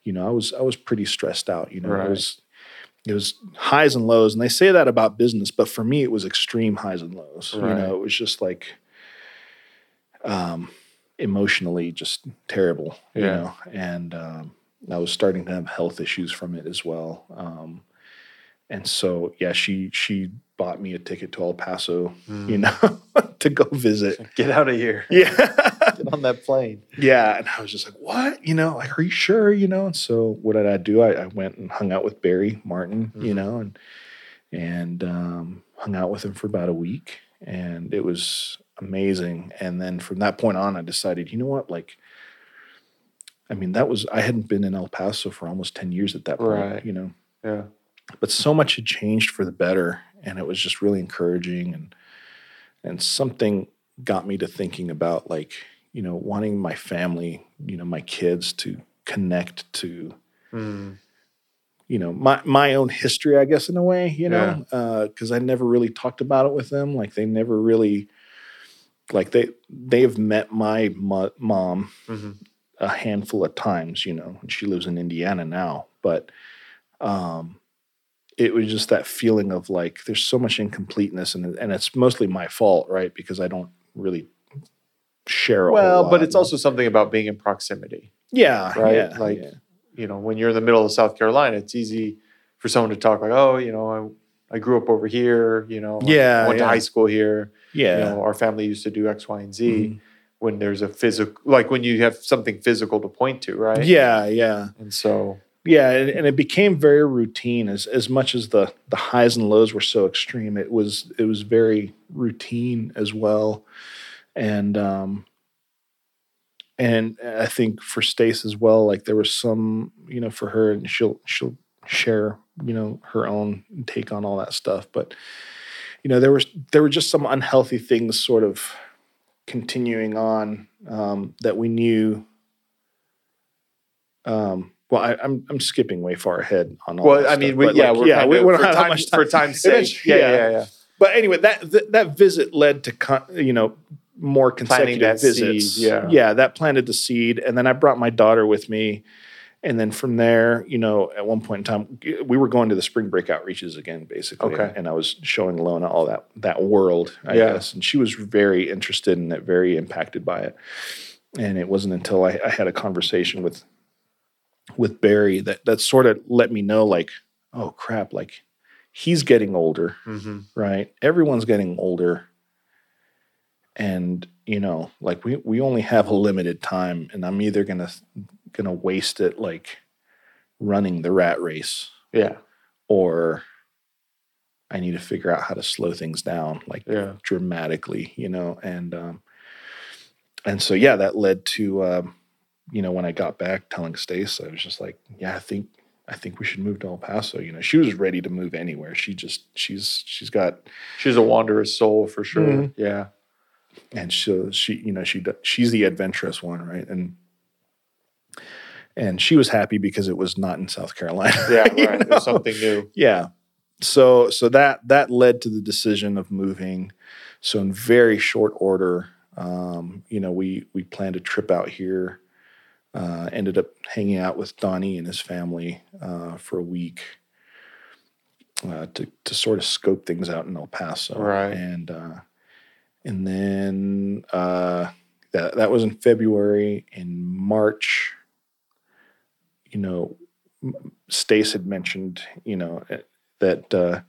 you know, I was I was pretty stressed out. You know,
Right.
it was it was highs and lows, and they say that about business, but for me, it was extreme highs and lows. You know, it was just like um, emotionally just terrible. You know, and um, I was starting to have health issues from it as well. Um, and so, yeah, she she bought me a ticket to El Paso,
Mm.
you know, [laughs] to go visit. [laughs]
Get out of here. [laughs]
Yeah.
Get on that plane.
Yeah, and I was just like, "What? You know, like, are you sure? You know?" And so, what did I do? I, I went and hung out with Barry Martin, you
Mhm.
know, and and um, hung out with him for about a week, and it was amazing. And then from that point on, I decided, you know what, like, I mean, that was I hadn't been in El Paso for almost ten years at that point,
Right.
you know,
Yeah.
but so much had changed for the better, and it was just really encouraging, and and something got me to thinking about like you know wanting my family you know my kids to connect to
Mm.
you know my my own history i guess in a way you know because i never really talked about it with them like they never really like they they have met my mo- mom
Mhm.
A handful of times, you know, and she lives in Indiana now. But um, it was just that feeling of like there's so much incompleteness, and and it's mostly my fault, right? Because I don't really share.
Well, but it's also something about being in proximity.
yeah,
right?
yeah,
Like,
yeah.
You know, when you're in the middle of South Carolina, it's easy for someone to talk like, "Oh, you know, I, I grew up over here. You know,
Yeah,
I went to high school here.
yeah.
You know, our family used to do X, Y, and Z."
Mhm.
When there's a physical, like when you have something physical to point to, right?
yeah, yeah.
And so,
Yeah, and, and it became very routine. As as much as the the highs and lows were so extreme, it was it was very routine as well. And um and I think for Stace as well, like there was some, you know, for her and she'll she'll share, you know, her own take on all that stuff. But you know, there was there were just some unhealthy things sort of continuing on um, that we knew um, well, I, I'm I'm skipping way far ahead on all.
well, I
stuff,
mean, we, yeah,
like,
we're
yeah, we,
of-
we don't
for
have
time-
much time
for time's sake.
Eventually-
Yeah, yeah, yeah.
But anyway, that that, that visit led to con- you know more consecutive visits.
seed, yeah.
yeah, that planted the seed, and then I brought my daughter with me, and then from there, you know, at one point in time, we were going to the spring break outreaches again, basically,
Okay.
and I was showing Lona all that that world, I
Yeah.
guess, and she was very interested in it, very impacted by it, and it wasn't until I, I had a conversation with with Barry that that sort of let me know, like, oh crap, like he's getting older
hmm
right? Everyone's getting older. And, you know, like we, we only have a limited time and I'm either gonna gonna waste it like running the rat race
Yeah,
or I need to figure out how to slow things down like
yeah.
dramatically, you know, and um and so yeah, that led to um, you know, when I got back telling Stace, I was just like, Yeah, I think I think we should move to El Paso. You know, she was ready to move anywhere. She just she's she's got
She's a wanderer's soul for sure.
Mhm.
Yeah,
and so she you know she she's the adventurous one right and and she was happy because it was not in south carolina
yeah, [laughs] right.
know?
Something new.
yeah so so that that led to the decision of moving so in very short order um, you know we we planned a trip out here uh, ended up hanging out with donnie and his family uh, for a week uh, to to sort of scope things out in el paso
Right.
and uh, and then uh, that that was in february in march you know stace had mentioned you know eh, that uh,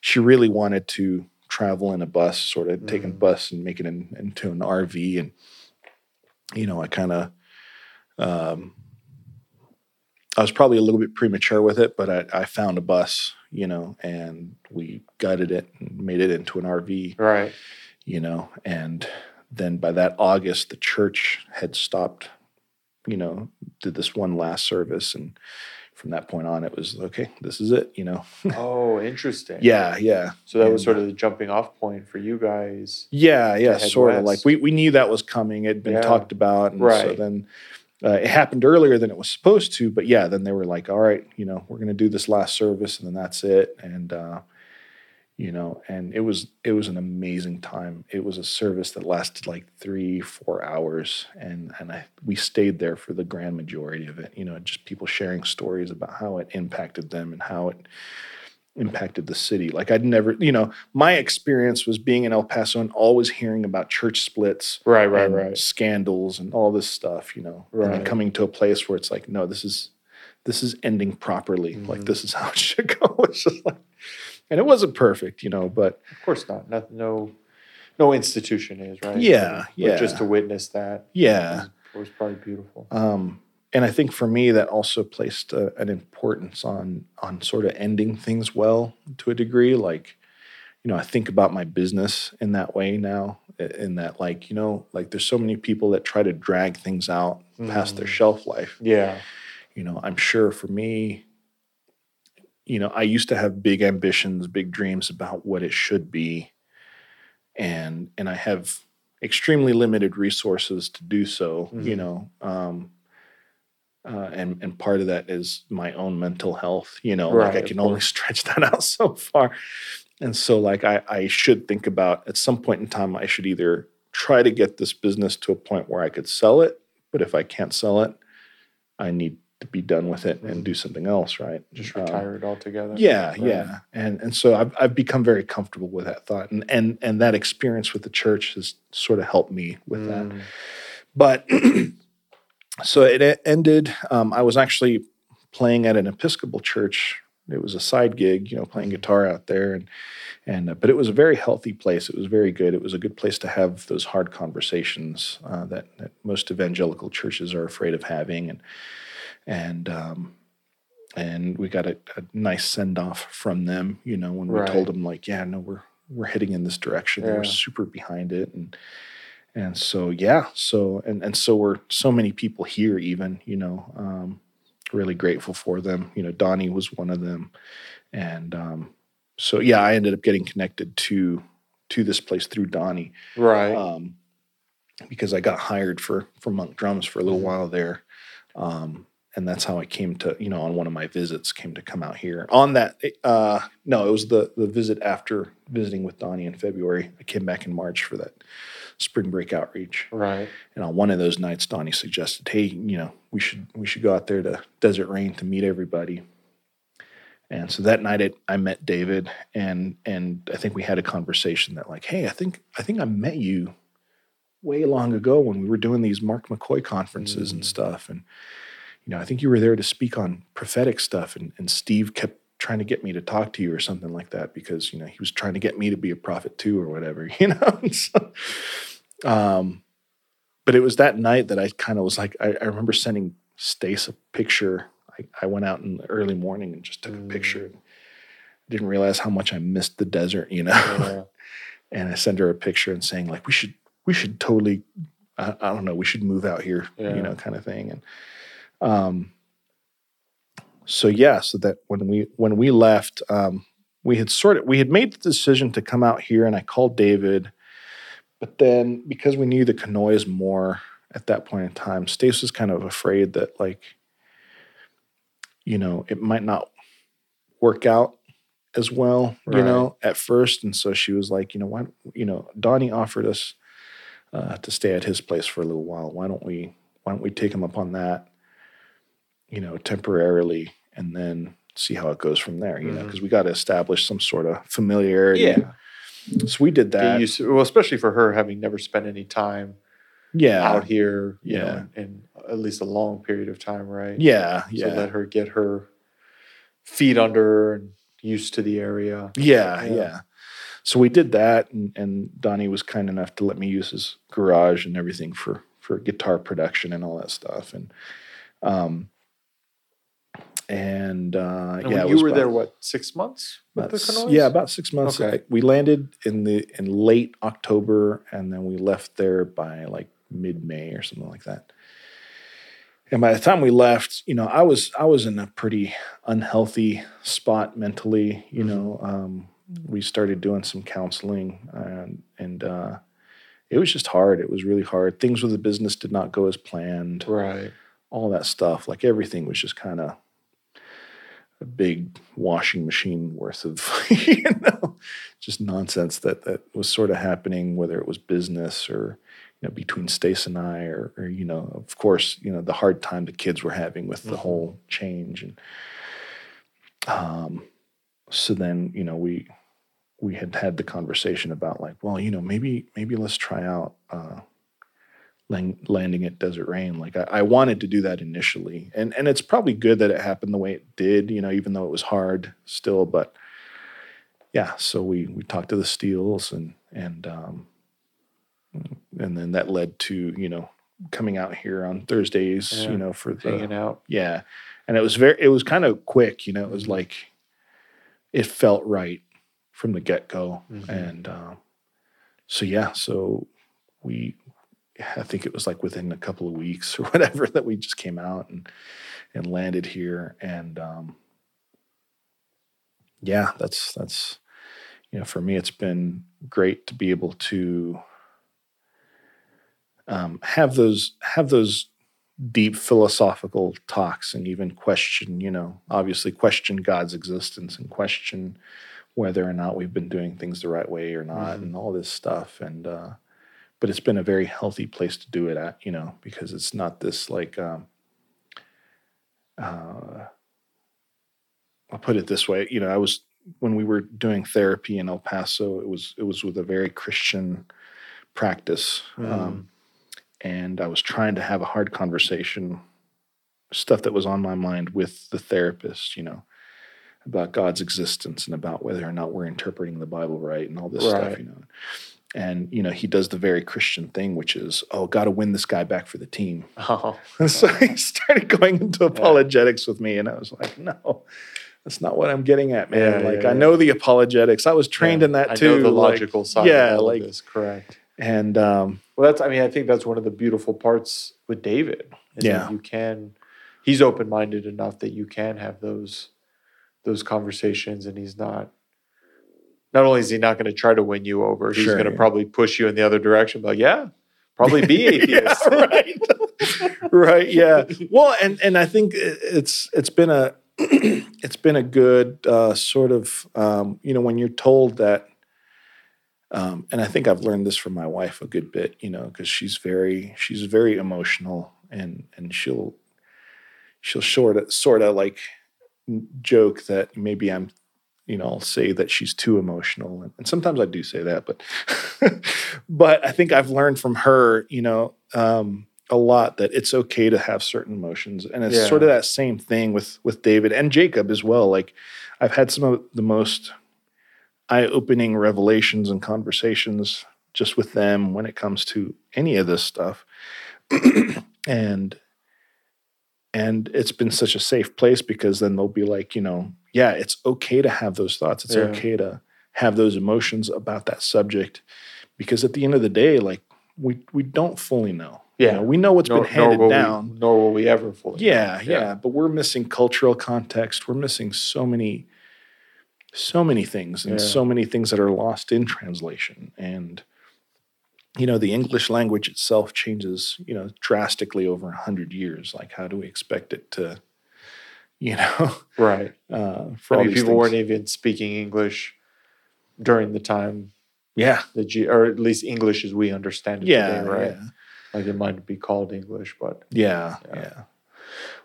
she really wanted to travel in a bus, sort of a
Mhm.
bus and make it in, into an RV. And, you know, I kind of, um, I was probably a little bit premature with it, but I, I found a bus, you know, and we gutted it and made it into an RV,
Right.
you know, and then by that August, the church had stopped, you know, did this one last service and from that point on, it was okay. This is it. You know. [laughs]
Oh, interesting.
yeah, yeah.
So that was sort of the jumping off point for you guys.
Yeah, yeah, sort of like we, we knew that was coming. It'd been
Yeah.
talked about, and so then uh, it happened earlier than it was supposed to. But yeah, then they were like, "All right, you know, we're going to do this last service, and then that's it." And uh, you know, and it was it was an amazing time. It was a service that lasted like three, four hours, and and I we stayed there for the grand majority of it. You know, just people sharing stories about how it impacted them and how it impacted the city. Like I'd never, you know, my experience was being in El Paso and always hearing about church splits,
Right, right,
and
right.
scandals, and all this stuff. You know, and then coming to a place where it's like, no, this is this is ending properly. Like
Mhm.
this is how it should [laughs] go. It's just like, and it wasn't perfect, you know, but
Of course not. No, no, no institution is right.
Yeah,
But
yeah.
Just to witness that.
yeah.
was, was probably beautiful.
Um, and I think for me that also placed a, an importance on on sort of ending things well to a degree. Like, you know, I think about my business in that way now. In that, like, you know, like there's so many people that try to drag things out past their
Mhm.
shelf life.
Yeah.
You know, I'm sure for me, you know, I used to have big ambitions, big dreams about what it should be, and and I have extremely limited resources to do so. You
Mhm.
know, um, uh, and and part of that is my own mental health. You know,
Right,
like I can only [laughs] stretch that out so far, and so like I I should think about at some point in time I should either try to get this business to a point where I could sell it, but if I can't sell it, I need be done with it and
Mhm.
do something else, right?
Just
Um,
retire it altogether.
yeah,
Right.
yeah, and and so I've I've become very comfortable with that thought, and and and that experience with the church has sort of helped me with that.
Mm.
But [clears throat] so it ended. Um, I was actually playing at an Episcopal church. It was a side gig, you know, playing guitar out there, and and uh, but it was a very healthy place. It was very good. It was a good place to have those hard conversations uh, that, that most evangelical churches are afraid of having, and and um, and we got a, a nice send off from them. You know, when we
Right.
told them like, yeah, no, we're we're heading in this direction. They were super behind it, and and so yeah, so and and so we're so many people here. Even you know, um, really grateful for them. You know, Donnie was one of them, and um, so yeah, I ended up getting connected to to this place through Donnie
Right.
um, because I got hired for for Monk Drums for a little
Mhm.
while there, um, and that's how I came to you know on one of my visits came to come out here. On that, uh, no, it was the the visit after visiting with Donnie in February. I came back in March for that spring break outreach,
right.
and on one of those nights, Donnie suggested, "Hey, you know, we should we should go out there to Desert Rain to meet everybody." And so that night, it, I met David, and and I think we had a conversation that like, "Hey, I think I think I met you way long ago when we were doing these Mark McCoy conferences and
Mm.
stuff, and you know, I think you were there to speak on prophetic stuff, and and Steve kept." trying to get me to talk to you or something like that because you know he was trying to get me to be a prophet too or whatever [laughs] you know so, um but it was that night that I kind of was like, I, I remember sending Stace a picture. I, I went out in the early morning and just took a
Mm.
picture. Didn't realize how much I missed the desert, you know.
Yeah. [laughs]
and I sent her a picture and saying like, we should, we should totally, I, I don't know, we should move out here,
Yeah.
you know, kind of thing. And um, so yeah, so that when we when we left, um, we had sort of we had made the decision to come out here, and I called David. But then, because we knew the Canoys more at that point in time, Stace was kind of afraid that, like, you know, it might not work out as well, you know, at first. And so she was like, you know, why, you know, Donnie offered us uh, to stay at his place for a little while. Why don't we, why don't we take him up on that, you know, temporarily, and then see how it goes from there, you know,
Mhm.
because we got to establish some sort of familiarity.
Yeah.
So we did that.
used well, especially for her having never spent any time
yeah.
out here, you
Yeah.
know, in, in at least a long period of time, right?
Yeah.
So
Yeah.
let her get her feet under her and used to the area.
Yeah,
Yeah.
yeah. So we did that, and, and Donnie was kind enough to let me use his garage and everything for for guitar production and all that stuff. And um, and uh,
And
yeah,
you were
about-
there what six months with the
s-
Canoys?
Yeah, about six months.
Okay.
I- we landed in the in late October, and then we left there by like mid May or something like that. and by the time we left, you know, I was I was in a pretty unhealthy spot mentally. You know, um, we started doing some counseling, and and uh, it was just hard. It was really hard. Things with the business did not go as planned.
Right.
All that stuff, like everything, was just kind of a big washing machine worth of [laughs] you know just nonsense that that was sort of happening whether it was business or you know between Stace and I or, or you know of course you know the hard time the kids were having with the
Mhm.
whole change and um so then you know we we had had the conversation about like well you know maybe maybe let's try out uh landing at Desert Rain. Like I, I wanted to do that initially, and and it's probably good that it happened the way it did. You know, even though it was hard still, but yeah. So we we talked to the Steels, and and um, and then that led to you know coming out here on Thursdays.
Yeah,
You know, for the
Hanging out.
yeah, and it was very it was kind of quick. You know, it was like it felt right from the get go,
Mhm.
and um, so yeah, so we I think it was like within a couple of weeks or [laughs] whatever that we just came out and and landed here and um yeah that's that's you know for me it's been great to be able to um have those have those deep philosophical talks and even question you know obviously question god's existence and question whether or not we've been doing things the right way or not
Mhm.
and all this stuff and uh but it's been a very healthy place to do it at, you know, because it's not this like, um, uh, I'll put it this way, you know, I was when we were doing therapy in El Paso, it was it was with a very Christian practice, um, and I was trying to have a hard conversation, stuff that was on my mind with the therapist, you know, about God's existence and about whether or not we're interpreting the Bible right and all this
Right.
stuff, you know and you know he does the very christian thing which is oh got to win this guy back for the team [laughs]
Oh.
and [laughs] so he started going into apologetics with me and i was like no that's not what i'm getting at man
Yeah,
like
yeah,
i
yeah.
know the apologetics i was trained
Yeah,
in that
I
too
know the
like-
logical side.
yeah,
of
like-
this. correct.
and um
Well, that's. I mean, I think that's one of the beautiful parts with David. Is
Yeah.
you can. He's open minded enough that you can have those those conversations, and he's not. Not only is he not going to try to win you over, he's
Sure,
going to
yeah.
probably push you in the other direction. But yeah, probably be [laughs] atheist.
yeah, right [laughs] right yeah well and and i think it's it's been a [clears throat] it's been a good uh, sort of um, you know when you're told that um, and i think i've learned this from my wife a good bit you know because she's very she's very emotional and and she'll she'll sort of sort of like joke that maybe i'm you know i'll say that she's too emotional and, and sometimes i do say that but [laughs] but i think i've learned from her you know um, a lot that it's okay to have certain emotions and it's
Yeah.
sort of that same thing with with david and jacob as well like i've had some of the most eye-opening revelations and conversations just with them when it comes to any of this stuff [clears throat] and and it's been such a safe place because then they'll be like you know yeah it's okay to have those thoughts it's
Yeah.
okay to have those emotions about that subject because at the end of the day like we we don't fully know You
Yeah.
know, we know what's
Nor-
been
nor
handed
we-
down
nor will we ever fully.
yeah,
Yeah.
yeah, but we're missing cultural context. We're missing so many, so many things, and
Yeah.
so many things that are lost in translation. And you know, the English language itself changes, you know, drastically over a hundred years. Like, how do we expect it to, you know,
Right. [laughs]
uh, for
I
all
mean, people weren't even speaking English during the time
Yeah,
that G, or at least English as we understand it
yeah,
today, right?
yeah,
Like it might be called English, but
yeah,
Yeah.
yeah.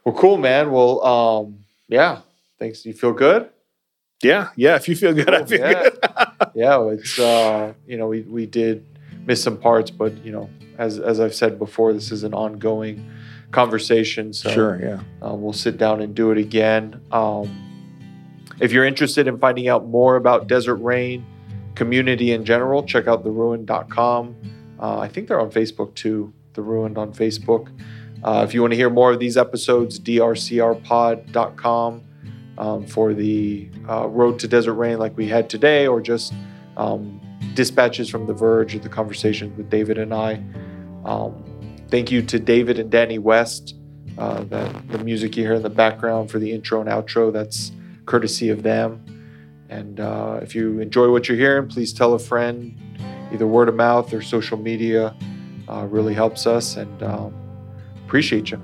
well, cool, man. Well, um, yeah. Thanks. You feel good?
Yeah, yeah. If you feel good, I feel
yeah.
good. [laughs]
yeah, it's uh, you know we we did miss some parts, but you know as as I've said before, this is an ongoing conversation. So
sure, yeah.
uh, we'll sit down and do it again. Um, if you're interested in finding out more about Desert Rain community in general, check out theruined.com. Uh, I think they're on Facebook too. The Ruined on Facebook. Uh, if you want to hear more of these episodes, drcrpod.com um, for the uh, Road to Desert Rain, like we had today, or just um, dispatches from The Verge, or the conversations with David and I. Um, thank you to David and Danny West Uh, that the music you hear in the background for the intro and outro, that's courtesy of them. And uh, if you enjoy what you're hearing, please tell a friend, either word of mouth or social media. Uh, really helps us, and um, appreciate you.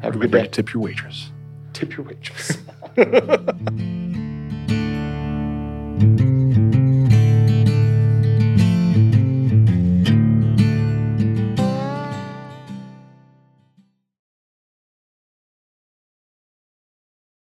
Have a good day.
to tip your waitress.
Tip your waitress. [laughs]